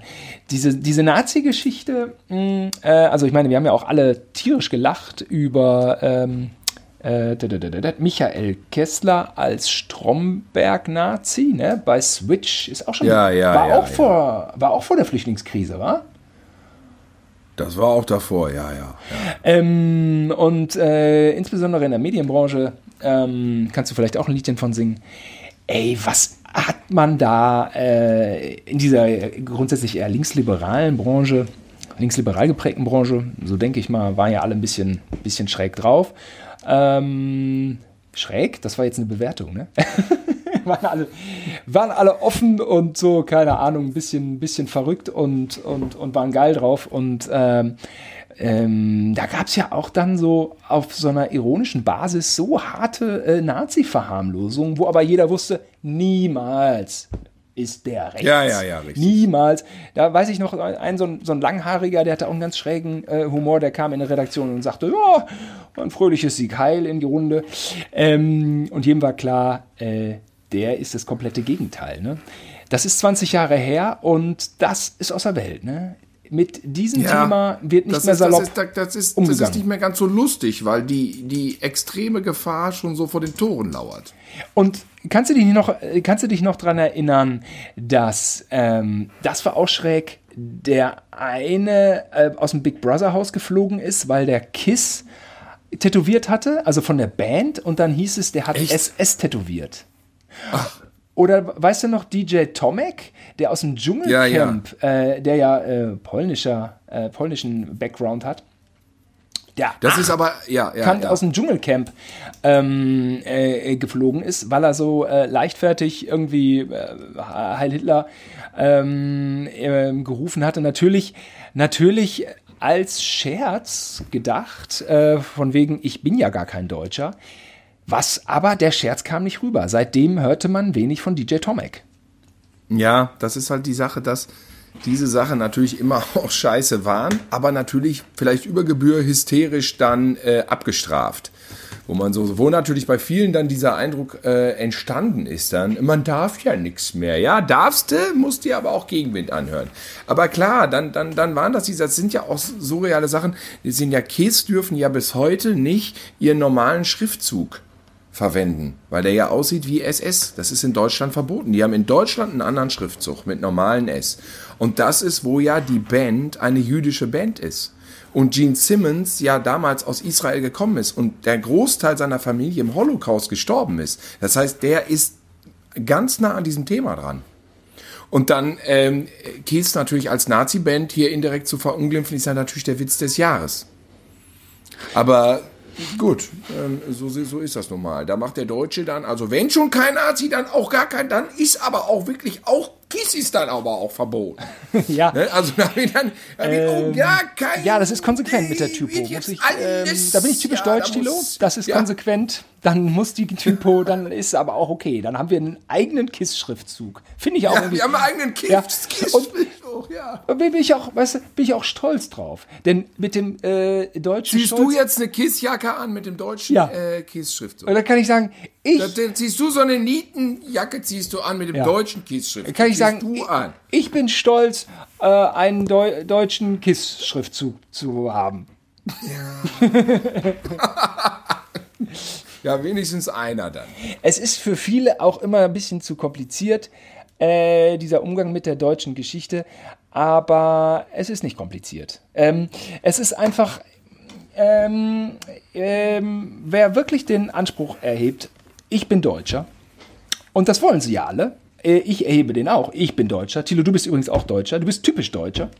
diese, diese Nazi-Geschichte, mh, äh, also ich meine, wir haben ja auch alle tierisch gelacht über ähm, äh, Michael Kessler als Stromberg-Nazi, ne? Bei Switch ist auch schon Ja, ja, war ja, auch vor war auch vor der Flüchtlingskrise, war? Das war auch davor, ja, ja. ja. Ähm, und äh, insbesondere in der Medienbranche ähm, kannst du vielleicht auch ein Liedchen von singen. Ey, was hat man da äh, in dieser grundsätzlich eher linksliberalen Branche, linksliberal geprägten Branche, so denke ich mal, waren ja alle ein bisschen, bisschen schräg drauf. Ähm, schräg, das war jetzt eine Bewertung, ne? [laughs] [laughs] waren, alle, waren alle offen und so, keine Ahnung, ein bisschen, bisschen verrückt und, und, und waren geil drauf. Und ähm, ähm, da gab es ja auch dann so auf so einer ironischen Basis so harte äh, Nazi-Verharmlosungen, wo aber jeder wusste, niemals ist der rechts. Ja, ja, ja, richtig. Niemals. Da weiß ich noch, ein so ein, so ein Langhaariger, der hatte auch einen ganz schrägen äh, Humor, der kam in die Redaktion und sagte, ja, ein fröhliches Sieg heil in die Runde. Ähm, und jedem war klar, äh, der ist das komplette Gegenteil. Ne? Das ist 20 Jahre her und das ist aus der Welt. Ne? Mit diesem Ja, Thema wird nicht das mehr ist, salopp Das ist, das, ist, das ist umgegangen. nicht mehr ganz so lustig, weil die, die extreme Gefahr schon so vor den Toren lauert. Und kannst du dich noch, kannst du dich noch dran erinnern, dass ähm, das war auch schräg, der eine äh, aus dem Big Brother Haus geflogen ist, weil der Kiss tätowiert hatte, also von der Band, und dann hieß es, der hat Echt? SS tätowiert. Oder weißt du noch DJ Tomek, der aus dem Dschungelcamp, Äh, der ja äh, polnischer, äh, polnischen Background hat? Der Das ist aber, ja, ja. Kant ja. aus dem Dschungelcamp ähm, äh, geflogen ist, weil er so äh, leichtfertig irgendwie äh, Heil Hitler ähm, ähm, gerufen hatte. Natürlich, natürlich als Scherz gedacht, äh, von wegen, ich bin ja gar kein Deutscher. Was aber, der Scherz kam nicht rüber. Seitdem hörte man wenig von DJ Tomek. Ja, das ist halt die Sache, dass diese Sachen natürlich immer [laughs] auch scheiße waren, aber natürlich vielleicht über Gebühr hysterisch dann äh, abgestraft. Wo man so, wo natürlich bei vielen dann dieser Eindruck äh, entstanden ist, dann, man darf ja nichts mehr. Ja, darfst du, musst dir aber auch Gegenwind anhören. Aber klar, dann, dann, dann waren das diese, das sind ja auch surreale Sachen. Die sind ja, Kids dürfen ja bis heute nicht ihren normalen Schriftzug verwenden, weil der ja aussieht wie SS. Das ist in Deutschland verboten. Die haben in Deutschland einen anderen Schriftzug mit normalen S. Und das ist, wo ja die Band eine jüdische Band ist. Und Gene Simmons ja damals aus Israel gekommen ist und der Großteil seiner Familie im Holocaust gestorben ist. Das heißt, der ist ganz nah an diesem Thema dran. Und dann ähm, Kiss natürlich als Nazi-Band hier indirekt zu verunglimpfen, ist ja natürlich der Witz des Jahres. Aber gut, ähm, so, so ist das nun mal. Da macht der Deutsche dann, also wenn schon kein Nazi, dann auch gar kein, dann ist aber auch wirklich auch Kiss ist dann aber auch verboten. [laughs] ja. Ne? Also da bin ich dann, da bin auch gar kein. Ähm, Ja, das ist konsequent mit der Typo. Ich, ähm, da bin ich typisch ja, da deutsch, Tilo. muss- Das ist ja. konsequent. Dann muss die Typo, [laughs] dann ist aber auch okay. Dann haben wir einen eigenen KISS-Schriftzug. Finde ich auch Ja, irgendwie. wir haben einen eigenen Kiss. Ja. Und- auch, ja. Bin ich auch, weißt du, bin ich auch stolz drauf. Denn mit dem äh, deutschen Ziehst Stolz, du jetzt eine Kissjacke an mit dem deutschen Ja. äh, Kiss-Schrift? Und dann kann ich sagen, ich, Da- da Ziehst du so eine Nietenjacke, ziehst du an mit dem Ja. deutschen Kiss-Schrift? kann ich sagen, ich, ich bin stolz, äh, einen Deu deutschen KISS-Schriftzug zu haben. [laughs] Ja, wenigstens einer dann. Es ist für viele auch immer ein bisschen zu kompliziert, äh, dieser Umgang mit der deutschen Geschichte, aber es ist nicht kompliziert. Ähm, es ist einfach, ähm, ähm, wer wirklich den Anspruch erhebt, ich bin Deutscher, und das wollen sie ja alle, äh, ich erhebe den auch, ich bin Deutscher. Thilo, du bist übrigens auch Deutscher, du bist typisch Deutscher.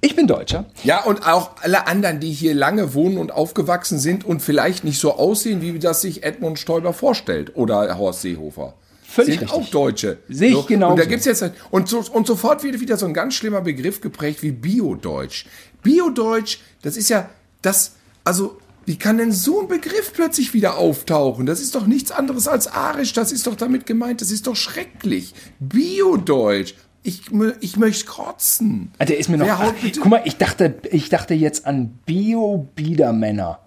Ich bin Deutscher. Ja, und auch alle anderen, die hier lange wohnen und aufgewachsen sind und vielleicht nicht so aussehen, wie das sich Edmund Stoiber vorstellt oder Horst Seehofer. Völlig sind richtig. auch Deutsche. Sehe ich genauso. Und da gibt's jetzt und, so, und sofort wird wieder so ein ganz schlimmer Begriff geprägt wie Biodeutsch. Biodeutsch, das ist ja das, also wie kann denn so ein Begriff plötzlich wieder auftauchen? Das ist doch nichts anderes als arisch. Das ist doch damit gemeint. Das ist doch schrecklich. Biodeutsch. Ich, ich möchte kotzen. Ah, Der ist mir noch. Wer haut Ach, bitte- guck mal, ich dachte, ich dachte jetzt an Bio-Biedermänner.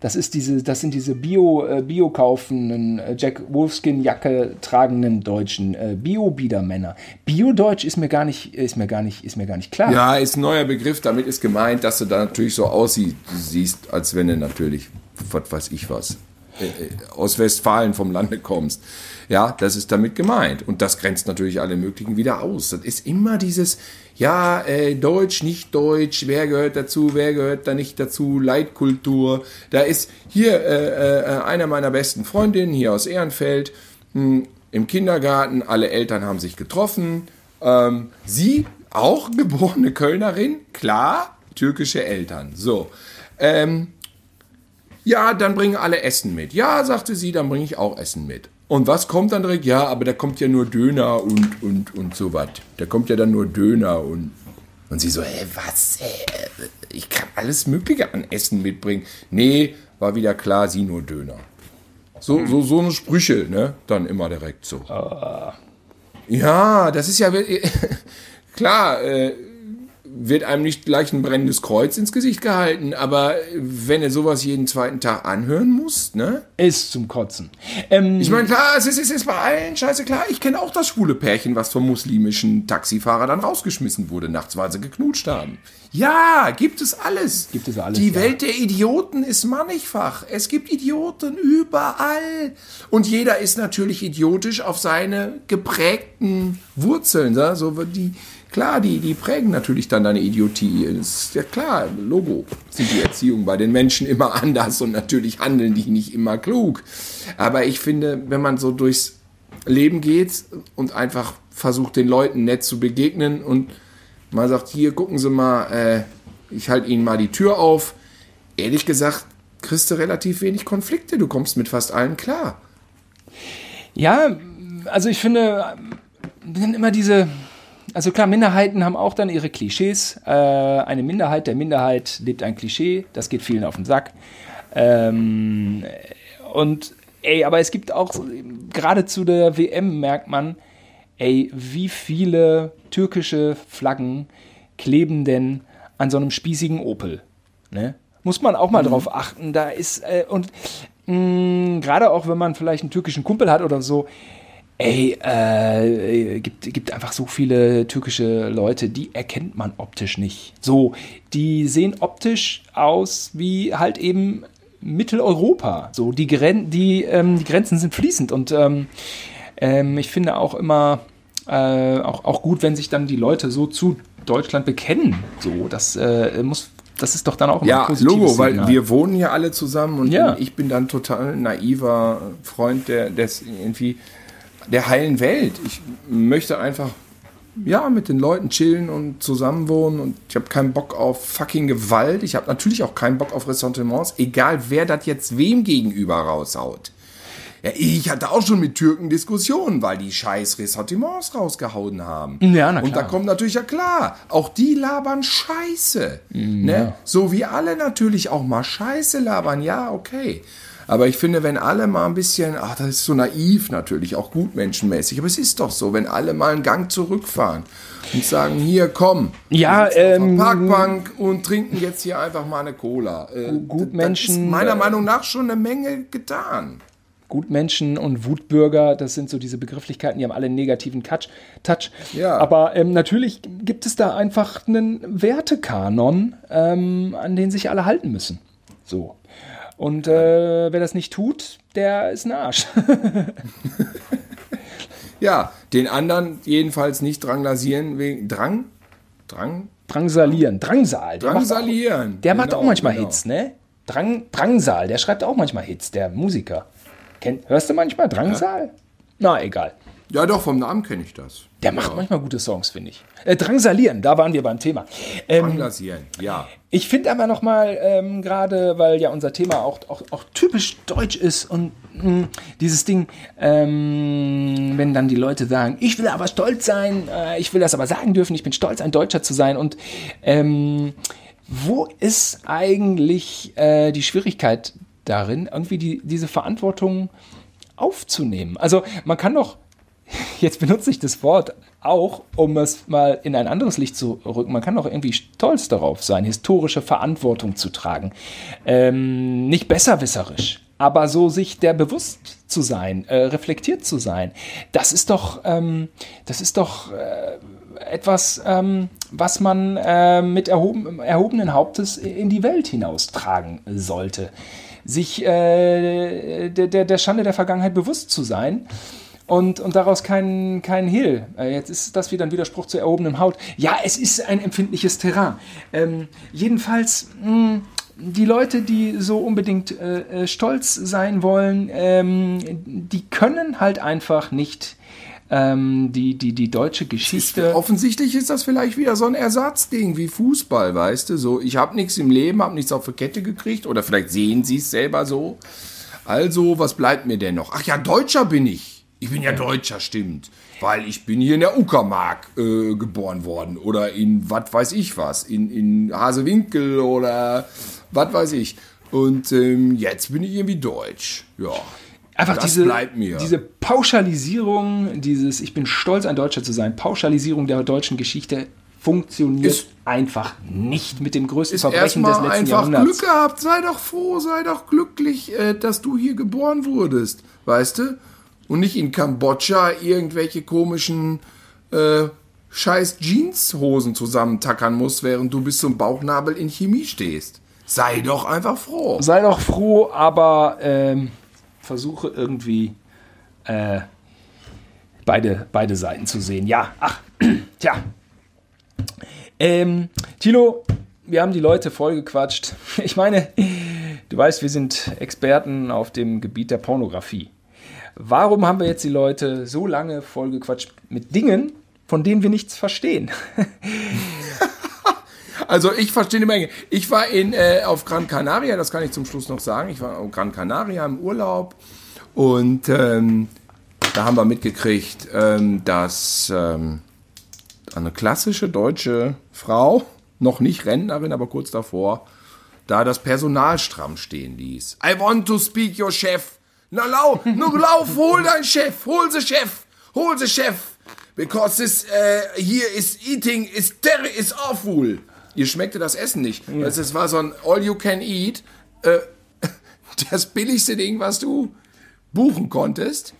Das ist diese, das sind diese Bio, äh, Bio kaufenden, äh, Jack Wolfskin Jacke tragenden Deutschen, äh, Bio-Biedermänner. Bio-Deutsch ist mir gar nicht, ist ist mir gar nicht klar. Ja, ist ein neuer Begriff. Damit ist gemeint, dass du da natürlich so aussiehst, siehst, als wenn du natürlich, was weiß ich was, äh, aus Westfalen vom Lande kommst. Ja, das ist damit gemeint. Und das grenzt natürlich alle möglichen wieder aus. Das ist immer dieses, ja, äh, Deutsch, nicht Deutsch, wer gehört dazu, wer gehört da nicht dazu, Leitkultur. Da ist hier äh, äh, eine meiner besten Freundinnen hier aus Ehrenfeld, mh, im Kindergarten, alle Eltern haben sich getroffen. Ähm, sie, auch [laughs] geborene Kölnerin, klar, türkische Eltern. So. Ähm, ja, dann bringen alle Essen mit. Ja, sagte sie, dann bringe ich auch Essen mit. Und was kommt dann direkt? Ja, aber da kommt ja nur Döner und, und, und so was. Da kommt ja dann nur Döner und. Und sie so, hä, was? Äh, ich kann alles Mögliche an Essen mitbringen. Nee, war wieder klar, sie nur Döner. So, so, so eine Sprüche, ne? Dann immer direkt so. Ja, das ist ja [laughs] klar. Äh, wird einem nicht gleich ein brennendes Kreuz ins Gesicht gehalten, aber wenn er sowas jeden zweiten Tag anhören muss, ne? Ist zum Kotzen. Ähm, Ich meine, klar, es ist, es ist bei allen scheiße klar. Ich kenne auch das schwule Pärchen, was vom muslimischen Taxifahrer dann rausgeschmissen wurde, nachts, weil sie geknutscht haben. Ja, gibt es alles. Gibt es alles, Die ja. Welt der Idioten ist mannigfach. Es gibt Idioten überall. Und jeder ist natürlich idiotisch auf seine geprägten Wurzeln. Ne? So die, klar, die, die prägen natürlich dann deine Idiotie. Ist ja klar, Logo. Sind die Erziehung bei den Menschen immer anders und natürlich handeln die nicht immer klug. Aber ich finde, wenn man so durchs Leben geht und einfach versucht, den Leuten nett zu begegnen und mal sagt, hier, gucken Sie mal, äh, ich halte Ihnen mal die Tür auf. Ehrlich gesagt, kriegst du relativ wenig Konflikte. Du kommst mit fast allen klar. Ja, also ich finde, sind immer diese, also klar, Minderheiten haben auch dann ihre Klischees. Äh, eine Minderheit der Minderheit lebt ein Klischee, das geht vielen auf den Sack. Ähm, und ey, aber es gibt auch, gerade zu der WM merkt man, ey, wie viele türkische Flaggen kleben denn an so einem spießigen Opel? Ne? Muss man auch mal drauf achten. Da ist, äh, und mh, gerade auch wenn man vielleicht einen türkischen Kumpel hat oder so, ey, äh, gibt, gibt einfach so viele türkische Leute, die erkennt man optisch nicht. So, die sehen optisch aus wie halt eben Mitteleuropa. So, die, Gren die, ähm, die Grenzen sind fließend und ähm, ähm, ich finde auch immer äh, auch, auch gut, wenn sich dann die Leute so zu Deutschland bekennen. So, das äh, muss, das ist doch dann auch immer Ja, ein positives Logo, weil Signal. wir wohnen hier alle zusammen und Ja. ich bin dann total naiver Freund der, des irgendwie der heilen Welt. Ich möchte einfach ja mit den Leuten chillen und zusammenwohnen und ich habe keinen Bock auf fucking Gewalt. Ich habe natürlich auch keinen Bock auf Ressentiments, egal wer das jetzt wem gegenüber raushaut. Ja, ich hatte auch schon mit Türken Diskussionen, weil die scheiß Ressentiments rausgehauen haben. Ja, na Und da klar. kommt natürlich ja klar, auch die labern Scheiße. ne? So wie alle natürlich auch mal Scheiße labern, ja, okay. Aber ich finde, wenn alle mal ein bisschen, ach, das ist so naiv natürlich, auch gutmenschenmäßig, aber es ist doch so, wenn alle mal einen Gang zurückfahren und sagen, hier, komm, Ja, ähm, Parkbank und trinken jetzt hier einfach mal eine Cola. Äh, Gutmenschen, Das ist meiner äh, Meinung nach schon eine Menge getan. Gutmenschen und Wutbürger, das sind so diese Begrifflichkeiten, die haben alle einen negativen Touch. Touch. Ja. Aber ähm, natürlich gibt es da einfach einen Wertekanon, ähm, an den sich alle halten müssen. So. Und äh, wer das nicht tut, der ist ein Arsch. [laughs] Ja, den anderen jedenfalls nicht dranglasieren wegen Drang? Drang? Drangsalieren, Drangsal. Der macht auch, Drangsalieren. der macht Genau, auch manchmal genau. Hits, ne? Drang, Drangsal, der schreibt auch manchmal Hits, der Musiker. Kennt, hörst du manchmal Drangsal? Na, egal. Ja, doch, vom Namen kenne ich das. Der macht manchmal gute Songs, finde ich. Äh, Drangsalieren, da waren wir beim Thema. Ähm, Dranglasieren, ja. ich finde aber noch mal ähm, gerade, weil ja unser Thema auch, auch, auch typisch deutsch ist und mh, dieses Ding, ähm, wenn dann die Leute sagen, ich will aber stolz sein, äh, ich will das aber sagen dürfen, ich bin stolz, ein Deutscher zu sein und ähm, wo ist eigentlich äh, die Schwierigkeit darin, irgendwie die, diese Verantwortung aufzunehmen? Also man kann doch [laughs] jetzt benutze ich das Wort auch, um es mal in ein anderes Licht zu rücken. Man kann doch irgendwie stolz darauf sein, historische Verantwortung zu tragen. Ähm, nicht besserwisserisch, aber so sich der bewusst zu sein, äh, reflektiert zu sein. Das ist doch, ähm, das ist doch äh, etwas, ähm, was man äh, mit erhoben, erhobenen Hauptes in die Welt hinaustragen sollte. Sich äh, der, der, der Schande der Vergangenheit bewusst zu sein und, und daraus kein, kein Hehl. Äh, jetzt ist das wieder ein Widerspruch zu erhobenem Haut. Ja, es ist ein empfindliches Terrain. Ähm, jedenfalls, mh, die Leute, die so unbedingt äh, äh, stolz sein wollen, ähm, die können halt einfach nicht ähm, die, die, die deutsche Geschichte. Offensichtlich ist das vielleicht wieder so ein Ersatzding wie Fußball, weißt du? So, ich habe nichts im Leben, habe nichts auf die Kette gekriegt oder vielleicht sehen sie es selber so. Also, was bleibt mir denn noch? Ach ja, Deutscher bin ich. Ich bin ja Deutscher, stimmt. Weil ich bin hier in der Uckermark äh, geboren worden oder in was weiß ich was, in, in Hasewinkel oder was weiß ich. Und ähm, jetzt bin ich irgendwie deutsch. Ja. Einfach das diese, bleibt mir. diese Pauschalisierung, dieses Ich bin stolz, ein Deutscher zu sein, Pauschalisierung der deutschen Geschichte, funktioniert Ist- einfach nicht mit dem größten Verbrechen des letzten einfach Jahrhunderts. Glück gehabt. Sei doch froh, sei doch glücklich, äh, dass du hier geboren wurdest. Weißt du? Und nicht in Kambodscha irgendwelche komischen äh, scheiß Jeanshosen zusammentackern musst, während du bis zum Bauchnabel in Chemie stehst. Sei doch einfach froh. Sei doch froh, aber ähm, versuche irgendwie äh, beide, beide Seiten zu sehen. Ja, ach, [clears throat] tja. Ähm, Tilo, wir haben die Leute vollgequatscht. [laughs] Ich meine, du weißt, wir sind Experten auf dem Gebiet der Pornografie. Warum haben wir jetzt die Leute so lange vollgequatscht mit Dingen, von denen wir nichts verstehen? [laughs] Also ich verstehe eine Menge. Ich war in, äh, auf Gran Canaria, das kann ich zum Schluss noch sagen. Ich war auf Gran Canaria im Urlaub und ähm, da haben wir mitgekriegt, ähm, dass ähm, eine klassische deutsche Frau, noch nicht Rentnerin, aber kurz davor, da das Personal stramm stehen ließ. I want to speak your chef. Na lau, nur lauf, hol dein Chef, hol the Chef, hol the Chef. Because this uh, here is eating is terri is awful. Ihr schmeckte das Essen nicht. Also es war so ein All You Can Eat. Äh, [laughs] das billigste Ding, was du buchen konntest.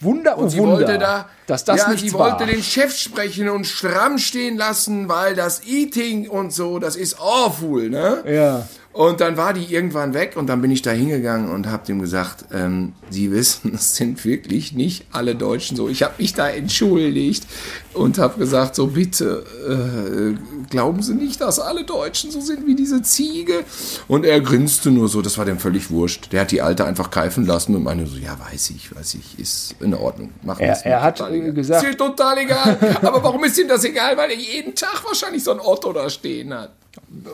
Wunder und Sie Wunder, wollte da, dass das ja, nichts sie war. wollte den Chef sprechen und stramm stehen lassen, weil das Eating und so, das ist awful, ne? Ja. Und dann war die irgendwann weg und dann bin ich da hingegangen und habe dem gesagt, ähm, Sie wissen, [laughs] es sind wirklich nicht alle Deutschen so. Ich habe mich da entschuldigt und habe gesagt, so bitte, äh, glauben Sie nicht, dass alle Deutschen so sind wie diese Ziege? Und er grinste nur so, das war dem völlig wurscht. Der hat die Alte einfach keifen lassen und meine so, ja, weiß ich, weiß ich, ist in Ordnung. Machen Er- er hat, äh, gesagt- Ist total egal. Aber warum ist ihm das egal? Weil er jeden Tag wahrscheinlich so ein Otto da stehen hat.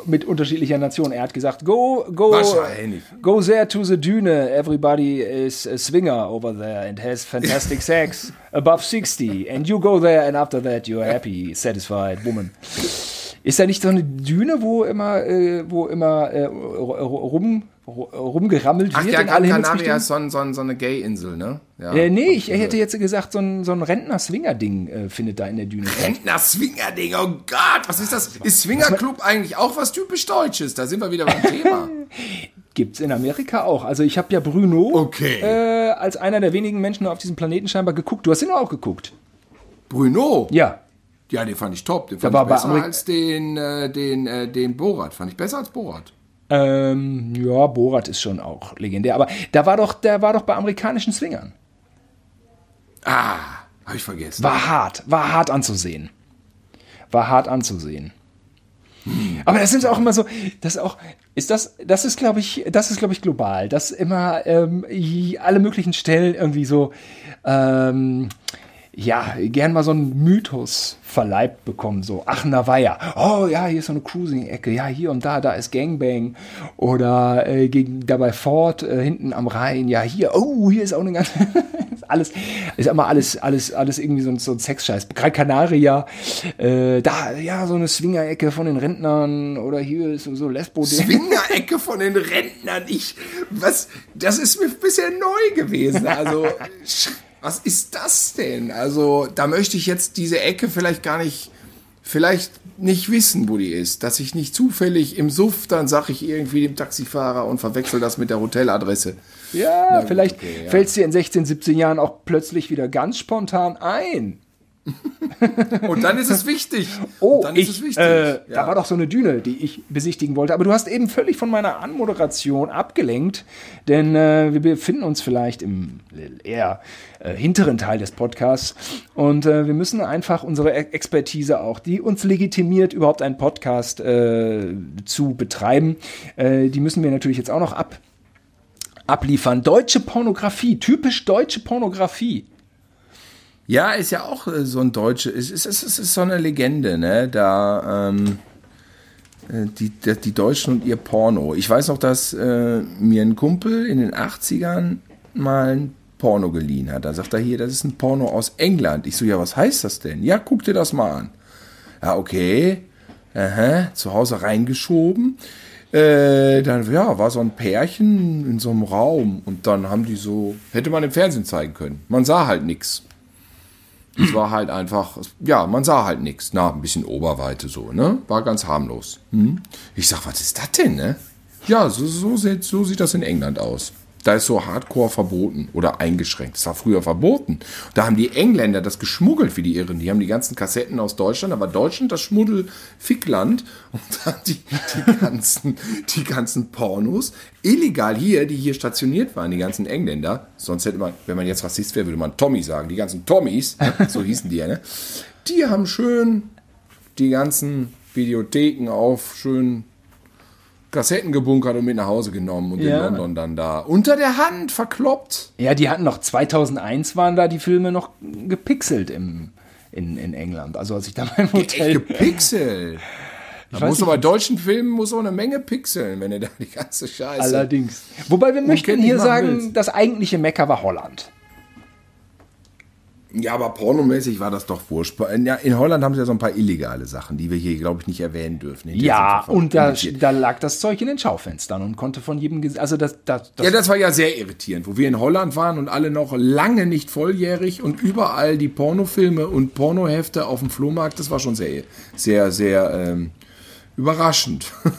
Mit unterschiedlicher Nation. Er hat gesagt, go, go, go there to the Düne. Everybody is a swinger over there and has fantastic [laughs] sex above 60. And you go there and after that you're happy, satisfied woman. Ist da nicht so eine Düne, wo immer, äh, wo immer äh, rum, rumgerammelt Ach wird ja, in alle Gran Canaria ist so, ein, so, ein, so eine Gay-Insel, ne? Ja. Äh, nee, ich hätte jetzt gesagt, so ein, so ein Rentner-Swinger-Ding äh, findet da in der Düne statt. Rentner-Swinger-Ding, oh Gott, was ist das? Ist Swingerclub eigentlich auch was typisch Deutsches? Da sind wir wieder beim Thema. [laughs] Gibt's in Amerika auch. Also ich habe ja Bruno Okay. äh, als einer der wenigen Menschen auf diesem Planeten scheinbar geguckt. Du hast ihn auch geguckt. Bruno, Ja. Ja, den fand ich top. Den fand war ich besser als den, äh, den, äh, den Borat. Fand ich besser als Borat. Ähm, ja, Borat ist schon auch legendär. Aber da war doch, der war doch bei amerikanischen Swingern. Ah, habe ich vergessen. War hart, war hart anzusehen. War hart anzusehen. Aber das sind auch immer so, das ist auch, ist das, das ist glaube ich, das ist glaube ich global, dass immer ähm, alle möglichen Stellen irgendwie so, ähm, ja, gern mal so einen Mythos verleibt bekommen, so Aachener Weiher. Oh ja, hier ist so eine Cruising-Ecke, ja, hier und da, da ist Gangbang. Oder äh, gegen, dabei Ford, äh, hinten am Rhein, ja, hier, oh, hier ist auch eine ganze, [laughs] alles, ist immer alles, alles, alles irgendwie so, ein- so ein Sexscheiß. Gran Canaria, äh, da, ja, so eine Swinger-Ecke von den Rentnern oder hier ist so, so lesbo Swingerecke von den Rentnern. Ich, was, das ist mir bisher neu gewesen. Also, [laughs] was ist das denn? Also, da möchte ich jetzt diese Ecke vielleicht gar nicht, vielleicht nicht wissen, wo die ist. Dass ich nicht zufällig im Suff, dann sage ich irgendwie dem Taxifahrer und verwechsel das mit der Hoteladresse. Ja, gut, vielleicht okay, ja. fällt es dir in 16, 17 Jahren auch plötzlich wieder ganz spontan ein. Und dann ist es wichtig. Oh, ich, ist es wichtig. äh, Ja. da war doch so eine Düne, die ich besichtigen wollte. Aber du hast eben völlig von meiner Anmoderation abgelenkt, denn äh, wir befinden uns vielleicht im eher äh, hinteren Teil des Podcasts und äh, wir müssen einfach unsere E- Expertise auch, die uns legitimiert, überhaupt einen Podcast äh, zu betreiben, äh, die müssen wir natürlich jetzt auch noch ab, abliefern. Deutsche Pornografie, typisch deutsche Pornografie. Ja, ist ja auch äh, so ein deutsche, es ist, ist, es ist so eine Legende, ne? Da ähm, äh, die, die, Deutschen und ihr Porno. Ich weiß noch, dass äh, mir ein Kumpel in den 80ern mal ein Porno geliehen hat. Da sagt er hier, das ist ein Porno aus England. Ich so, ja, was heißt das denn? Ja, guck dir das mal an. Ja, okay. Aha, zu Hause reingeschoben. Äh, dann ja, war so ein Pärchen in so einem Raum und dann haben die so, hätte man im Fernsehen zeigen können. Man sah halt nix. Es war halt einfach, ja, man sah halt nichts. Na, ein bisschen Oberweite so, ne? War ganz harmlos. Hm? Ich sag, was ist das denn, ne? Ja, so, so, sieht, so sieht das in England aus. Da ist so Hardcore verboten oder eingeschränkt. Das war früher verboten. Da haben die Engländer das geschmuggelt wie die Irren. Die haben die ganzen Kassetten aus Deutschland, aber Deutschland das Schmuddel-Fickland und dann die, die, [laughs] ganzen, die ganzen Pornos illegal hier, die hier stationiert waren, die ganzen Engländer. Sonst hätte man, wenn man jetzt Rassist wäre, würde man Tommy sagen. Die ganzen Tommys, [laughs] so hießen die ja, ne? Die haben schön die ganzen Videotheken auf, schön Kassetten gebunkert und mit nach Hause genommen und Ja. in London dann da unter der Hand verkloppt. Ja, die hatten noch 2001 waren da die Filme noch gepixelt im, in, in England. Also als ich da mein Hotel. gepixelt. [laughs] Da muss aber bei deutschen Filmen muss auch eine Menge pixeln, wenn er da die ganze Scheiße. Allerdings. Wobei wir möchten hier sagen, willst. das eigentliche Mecker war Holland. Ja, aber pornomäßig war das doch wurscht. In, ja, in Holland haben sie ja so ein paar illegale Sachen, die wir hier, glaube ich, nicht erwähnen dürfen. Ja, und da, da lag das Zeug in den Schaufenstern und konnte von jedem, also das, das, das Ja, das war ja sehr irritierend, wo wir in Holland waren und alle noch lange nicht volljährig und überall die Pornofilme und Pornohefte auf dem Flohmarkt, das war schon sehr, sehr, sehr ähm, überraschend. [laughs]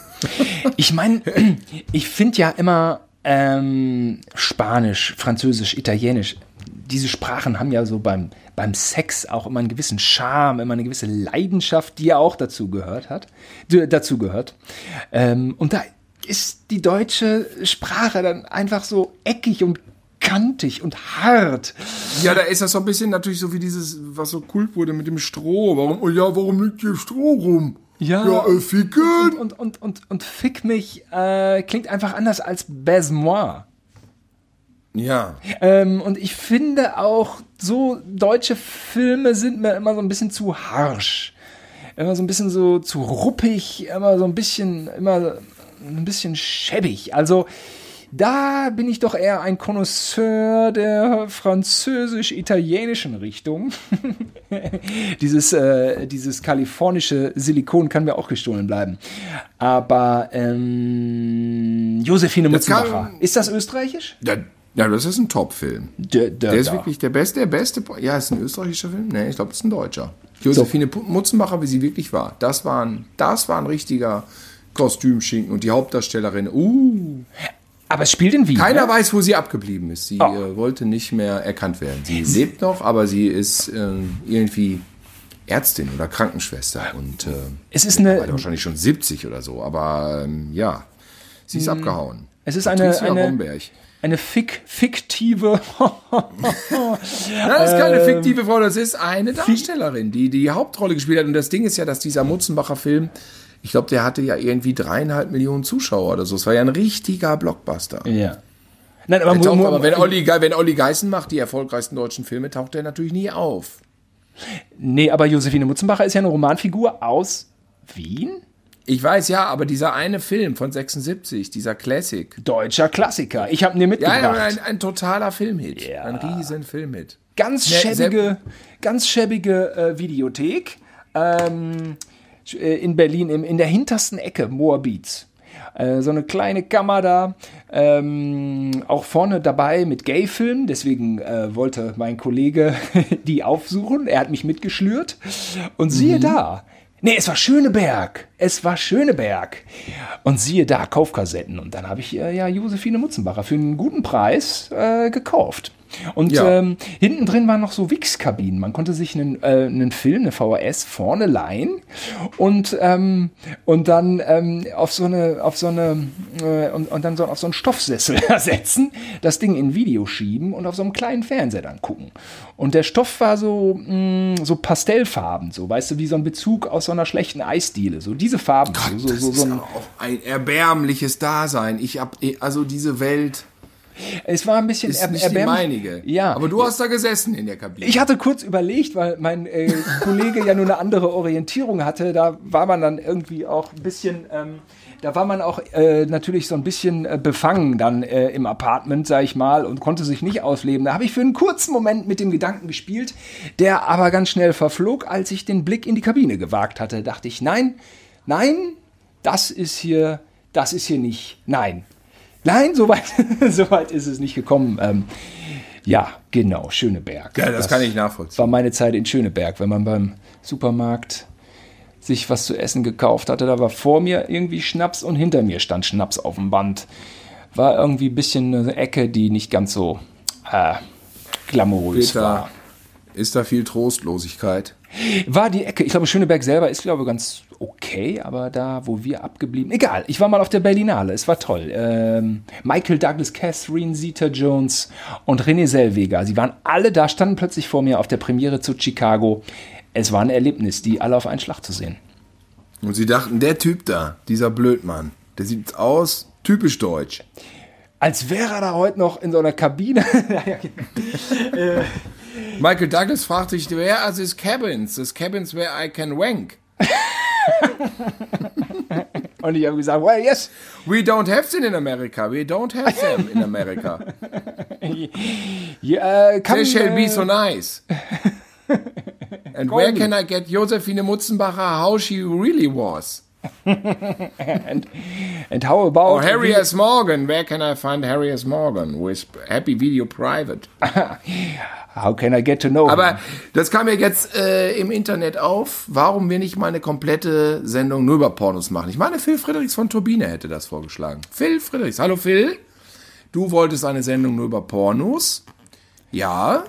Ich meine, [clears throat] ich finde ja immer ähm, Spanisch, Französisch, Italienisch, diese Sprachen haben ja so beim, beim Sex auch immer einen gewissen Charme, immer eine gewisse Leidenschaft, die ja auch dazu gehört hat, dazu gehört. Ähm, und da ist die deutsche Sprache dann einfach so eckig und kantig und hart. Ja, da ist das so ein bisschen natürlich so wie dieses, was so kult wurde mit dem Stroh. Warum, oh ja, warum liegt hier Stroh rum? Ja. Ja, äh, ficken. Und, und, und, und Fick mich äh, klingt einfach anders als Baise-moi. Ja. Ähm, und ich finde auch, so deutsche Filme sind mir immer so ein bisschen zu harsch. Immer so ein bisschen so zu ruppig, immer so ein bisschen, immer ein bisschen schäbig. Also da bin ich doch eher ein Connoisseur der französisch-italienischen Richtung. [laughs] dieses, äh, dieses kalifornische Silikon kann mir auch gestohlen bleiben. Aber ähm, Josephine Mutzenbacher, ist das österreichisch? Ja, ja, das ist ein Top-Film. Der, der, Der ist da. wirklich der beste, der beste. Ja, ist ein österreichischer Film? Nee, ich glaube, das ist ein deutscher. Josephine Pu- Mutzenbacher, wie sie wirklich war. Das war ein, das war ein richtiger Kostümschinken und die Hauptdarstellerin. Uh, Aber es spielt in Wien. keiner ne? weiß, wo sie abgeblieben ist. Sie Oh. äh, wollte nicht mehr erkannt werden. Sie lebt noch, aber sie ist äh, irgendwie Ärztin oder Krankenschwester und äh, Es ist eine- wahrscheinlich schon 70 oder so. Aber ähm, ja, sie ist abgehauen. Hm. Es ist eine, eine, Romberg. Eine fik fiktive. [laughs] Das ist Ähm, keine fiktive Frau, das ist eine Darstellerin, die die Hauptrolle gespielt hat. Und das Ding ist ja, dass dieser Mutzenbacher Film, ich glaube, der hatte ja irgendwie dreieinhalb Millionen Zuschauer oder so. Es war ja ein richtiger Blockbuster. ja. Nein, aber, taucht, aber wenn Olli, wenn Olli Geißen macht die erfolgreichsten deutschen Filme, taucht der natürlich nie auf. nee, aber Josephine Mutzenbacher ist ja eine Romanfigur aus Wien. Ich weiß ja, aber dieser eine Film von 76, dieser Classic. Deutscher Klassiker. Ich habe ihn dir Ja, mitgebracht. ja, ein, ein totaler Filmhit. Ja. Ein riesen Filmhit. ganz Ne, schäbige, ganz schäbige äh, Videothek ähm, äh, in Berlin, im, in der hintersten Ecke, Moabit. Äh, so eine kleine Kammer da, ähm, auch vorne dabei mit Gay-Filmen, deswegen äh, wollte mein Kollege [laughs] die aufsuchen, er hat mich mitgeschlürt und siehe Mhm. da, Nee, es war Schöneberg. Es war Schöneberg. Und siehe da, Kaufkassetten. Und dann habe ich äh, ja Josephine Mutzenbacher für einen guten Preis äh, gekauft. Und Ja. ähm, hinten drin waren noch so Wix-Kabinen. Man konnte sich einen, äh, einen Film, eine VHS vorne leihen und, ähm, und dann ähm, auf so eine, auf so eine, äh, und, und dann so auf so einen Stoffsessel [laughs] setzen, das Ding in Video schieben und auf so einem kleinen Fernseher dann gucken. Und der Stoff war so, mh, so pastellfarben, so, weißt du, wie so ein Bezug aus so einer schlechten Eisdiele. So diese Farben. so, so, das so, so ist ein, auch ein erbärmliches Dasein. Ich hab, also diese Welt es war ein bisschen ist er- nicht die erbärmlich. meinige. Ja. Aber du hast da gesessen in der Kabine. Ich hatte kurz überlegt, weil mein äh, Kollege ja nur eine andere Orientierung hatte. Da war man dann irgendwie auch ein bisschen, ähm, da war man auch äh, natürlich so ein bisschen äh, befangen dann äh, im Apartment, sag ich mal, und konnte sich nicht ausleben. Da habe ich für einen kurzen Moment mit dem Gedanken gespielt, der aber ganz schnell verflog, als ich den Blick in die Kabine gewagt hatte. Dachte ich, nein, nein, das ist hier, das ist hier nicht, nein. Nein, soweit [laughs] so weit ist es nicht gekommen. Ähm, Ja, genau, Schöneberg. Ja, das, kann ich nachvollziehen. War meine Zeit in Schöneberg, wenn man beim Supermarkt sich was zu essen gekauft hatte. Da war vor mir irgendwie Schnaps und hinter mir stand Schnaps auf dem Band. War irgendwie ein bisschen eine Ecke, die nicht ganz so äh, glamourös Peter, war. ist da viel Trostlosigkeit? War die Ecke, ich glaube, Schöneberg selber ist, glaube ich, ganz okay, aber da, wo wir abgeblieben, egal, ich war mal auf der Berlinale, es war toll. Ähm, Michael Douglas, Catherine Zeta-Jones und René Selweger, sie waren alle da, standen plötzlich vor mir auf der Premiere zu Chicago. Es war ein Erlebnis, die alle auf einen Schlag zu sehen. Und sie dachten, der Typ da, dieser Blödmann, der sieht aus typisch deutsch. Als wäre er da heute noch in so einer Kabine. [laughs] Michael Douglas fragt sich, where are these cabins? These cabins where I can wank. [laughs] [laughs] Und ich habe gesagt, well, yes. We don't have them in America. We don't have them in America. [laughs] Yeah, uh, come, They shall be uh, so nice. And where can I get Josephine Mutzenbacher how she really was? [laughs] and, and how about Or Harry S. Morgan, where can I find Harry S. Morgan with Happy Video Private? [laughs] how can I get to know him? Aber das kam mir jetzt äh, im Internet auf, warum wir nicht mal eine komplette Sendung nur über Pornos machen. Ich meine, Phil Friedrichs von Turbine hätte das vorgeschlagen. Phil Friedrichs, hallo Phil. Du wolltest eine Sendung nur über Pornos. Ja.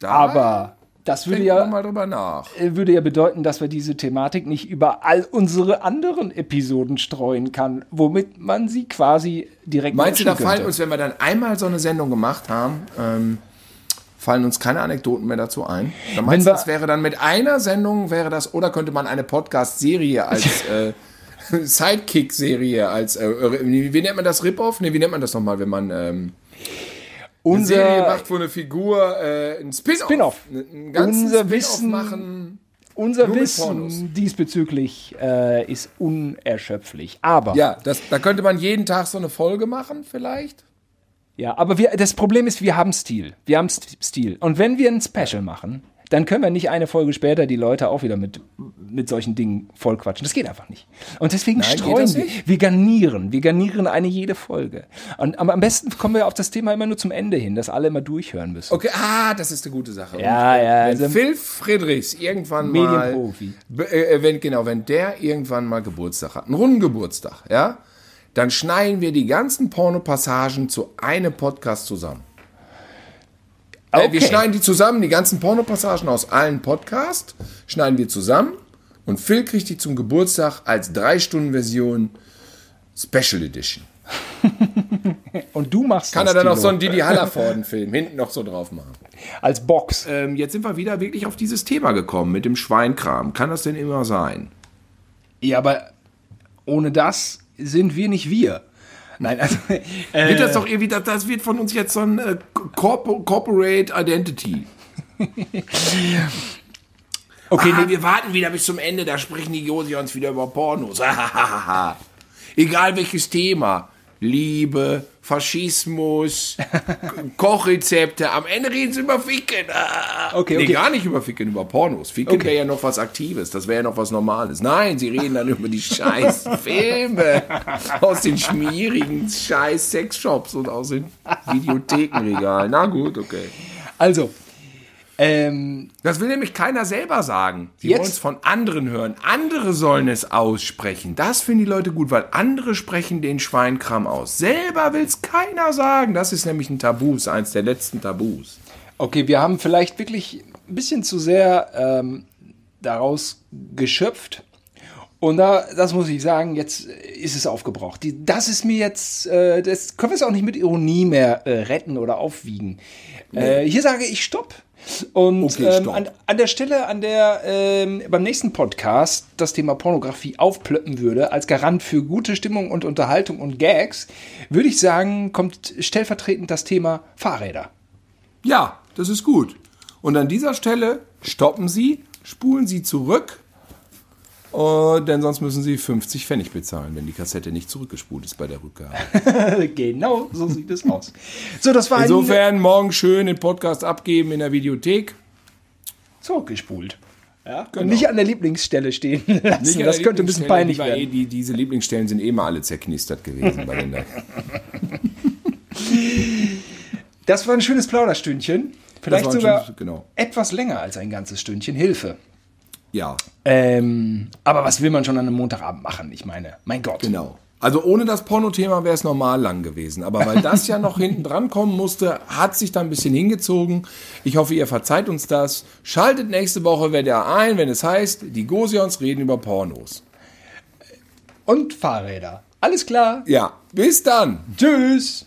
Da Aber das würde denken ja, mal drüber nach. äh, würde ja bedeuten, dass wir diese Thematik nicht über all unsere anderen Episoden streuen kann, womit man sie quasi direkt Meinst du, da matchen fallen könnte. uns, wenn wir dann einmal so eine Sendung gemacht haben, ähm, fallen uns keine Anekdoten mehr dazu ein? Dann meinst du, das wäre dann mit einer Sendung, wäre das, oder könnte man eine Podcast-Serie als [laughs] äh, Sidekick-Serie, als, äh, wie wie nennt man das, Rip-Off? Nee, wie nennt man das nochmal, wenn man ähm, eine Serie unser, macht, wo eine Figur äh, ein Spin-Off, Spin-off. einen ganzen Unser Spin-Off Wissen- machen. unser. Wissen diesbezüglich äh, ist unerschöpflich. Aber Ja, das, da könnte man jeden Tag so eine Folge machen, vielleicht. Ja, aber wir, das Problem ist, wir haben Stil. Wir haben St- Stil. Und wenn wir ein Special machen, dann können wir nicht eine Folge später die Leute auch wieder mit, mit solchen Dingen vollquatschen. Das geht einfach nicht. Und deswegen Nein, streuen wir. Wir garnieren. Wir garnieren eine jede Folge. Und, aber am besten kommen wir auf das Thema immer nur zum Ende hin, dass alle immer durchhören müssen. Okay, ah, das ist eine gute Sache. Ja, ja, Wenn also- Phil Friedrichs irgendwann mal, Medienprofi. be- äh, wenn genau, wenn der irgendwann mal Geburtstag hat, einen runden Geburtstag, ja, dann schneiden wir die ganzen Pornopassagen zu einem Podcast zusammen. Äh, wir Okay. schneiden die zusammen, die ganzen Pornopassagen aus allen Podcasts, schneiden wir zusammen und Phil kriegt die zum Geburtstag als 3-Stunden-Version Special Edition. [laughs] Und du machst Kann das, er dann auch Tilo, so einen Didi Hallervorden-Film hinten noch so drauf machen. als Box. Ähm, jetzt sind wir wieder wirklich auf dieses Thema gekommen mit dem Schweinkram. Kann das denn immer sein? Ja, aber ohne das sind wir nicht wir. Nein, also. [laughs] Äh, Wird das doch irgendwie, das, das wird von uns jetzt so ein äh, Corpo- Corporate Identity. [laughs] okay, ah, nee, wir warten wieder bis zum Ende, da sprechen die Josi uns wieder über Pornos. [laughs] Egal welches Thema. Liebe, Faschismus, [laughs] Kochrezepte. Am Ende reden sie über Ficken. Ah. Okay, Nee, okay. gar nicht über Ficken, über Pornos. Ficken Okay. wäre ja noch was Aktives. Das wäre ja noch was Normales. Nein, sie reden dann über die [laughs] scheiß Filme aus den schmierigen scheiß Sexshops und aus den Videothekenregalen. Na gut, okay. also. Ähm, Das will nämlich keiner selber sagen. Sie wollen es von anderen hören. Andere sollen es aussprechen. Das finden die Leute gut, weil andere sprechen den Schweinkram aus. Selber will es keiner sagen. Das ist nämlich ein Tabu, ist eins der letzten Tabus. Okay, wir haben vielleicht wirklich ein bisschen zu sehr ähm, daraus geschöpft. Und da, das muss ich sagen, jetzt ist es aufgebraucht. Die, das ist mir jetzt, äh, das können wir es auch nicht mit Ironie mehr äh, retten oder aufwiegen. Äh, hier sage ich Stopp. Und Okay, ähm, an, an der Stelle, an der ähm, beim nächsten Podcast das Thema Pornografie aufplöppen würde, als Garant für gute Stimmung und Unterhaltung und Gags, würde ich sagen, kommt stellvertretend das Thema Fahrräder. Ja, das ist gut. Und an dieser Stelle stoppen Sie, spulen Sie zurück, äh, denn sonst müssen Sie 50 Pfennig bezahlen, wenn die Kassette nicht zurückgespult ist bei der Rückgabe. [laughs] genau, so sieht es aus. So, das war Insofern morgen schön den Podcast abgeben in der Videothek. zurückgespult. Ja, Und nicht an der Lieblingsstelle stehen [laughs] lassen. Das könnte ein bisschen peinlich die Eh, werden. die, diese Lieblingsstellen sind eh mal alle zerknistert gewesen bei den da. [laughs] Das war ein schönes Plauderstündchen. Vielleicht sogar schönes- genau. etwas länger als ein ganzes Stündchen. Hilfe. Ja, Ähm, aber was will man schon an einem Montagabend machen? Ich meine, mein Gott. genau. Also ohne das Porno-Thema wäre es normal lang gewesen. Aber weil das ja noch hinten dran kommen musste, hat sich da ein bisschen hingezogen. Ich hoffe, ihr verzeiht uns das. Schaltet nächste Woche wieder ein, wenn es heißt, die Gosions reden über Pornos. Und Fahrräder. Alles klar. Ja, bis dann. Tschüss.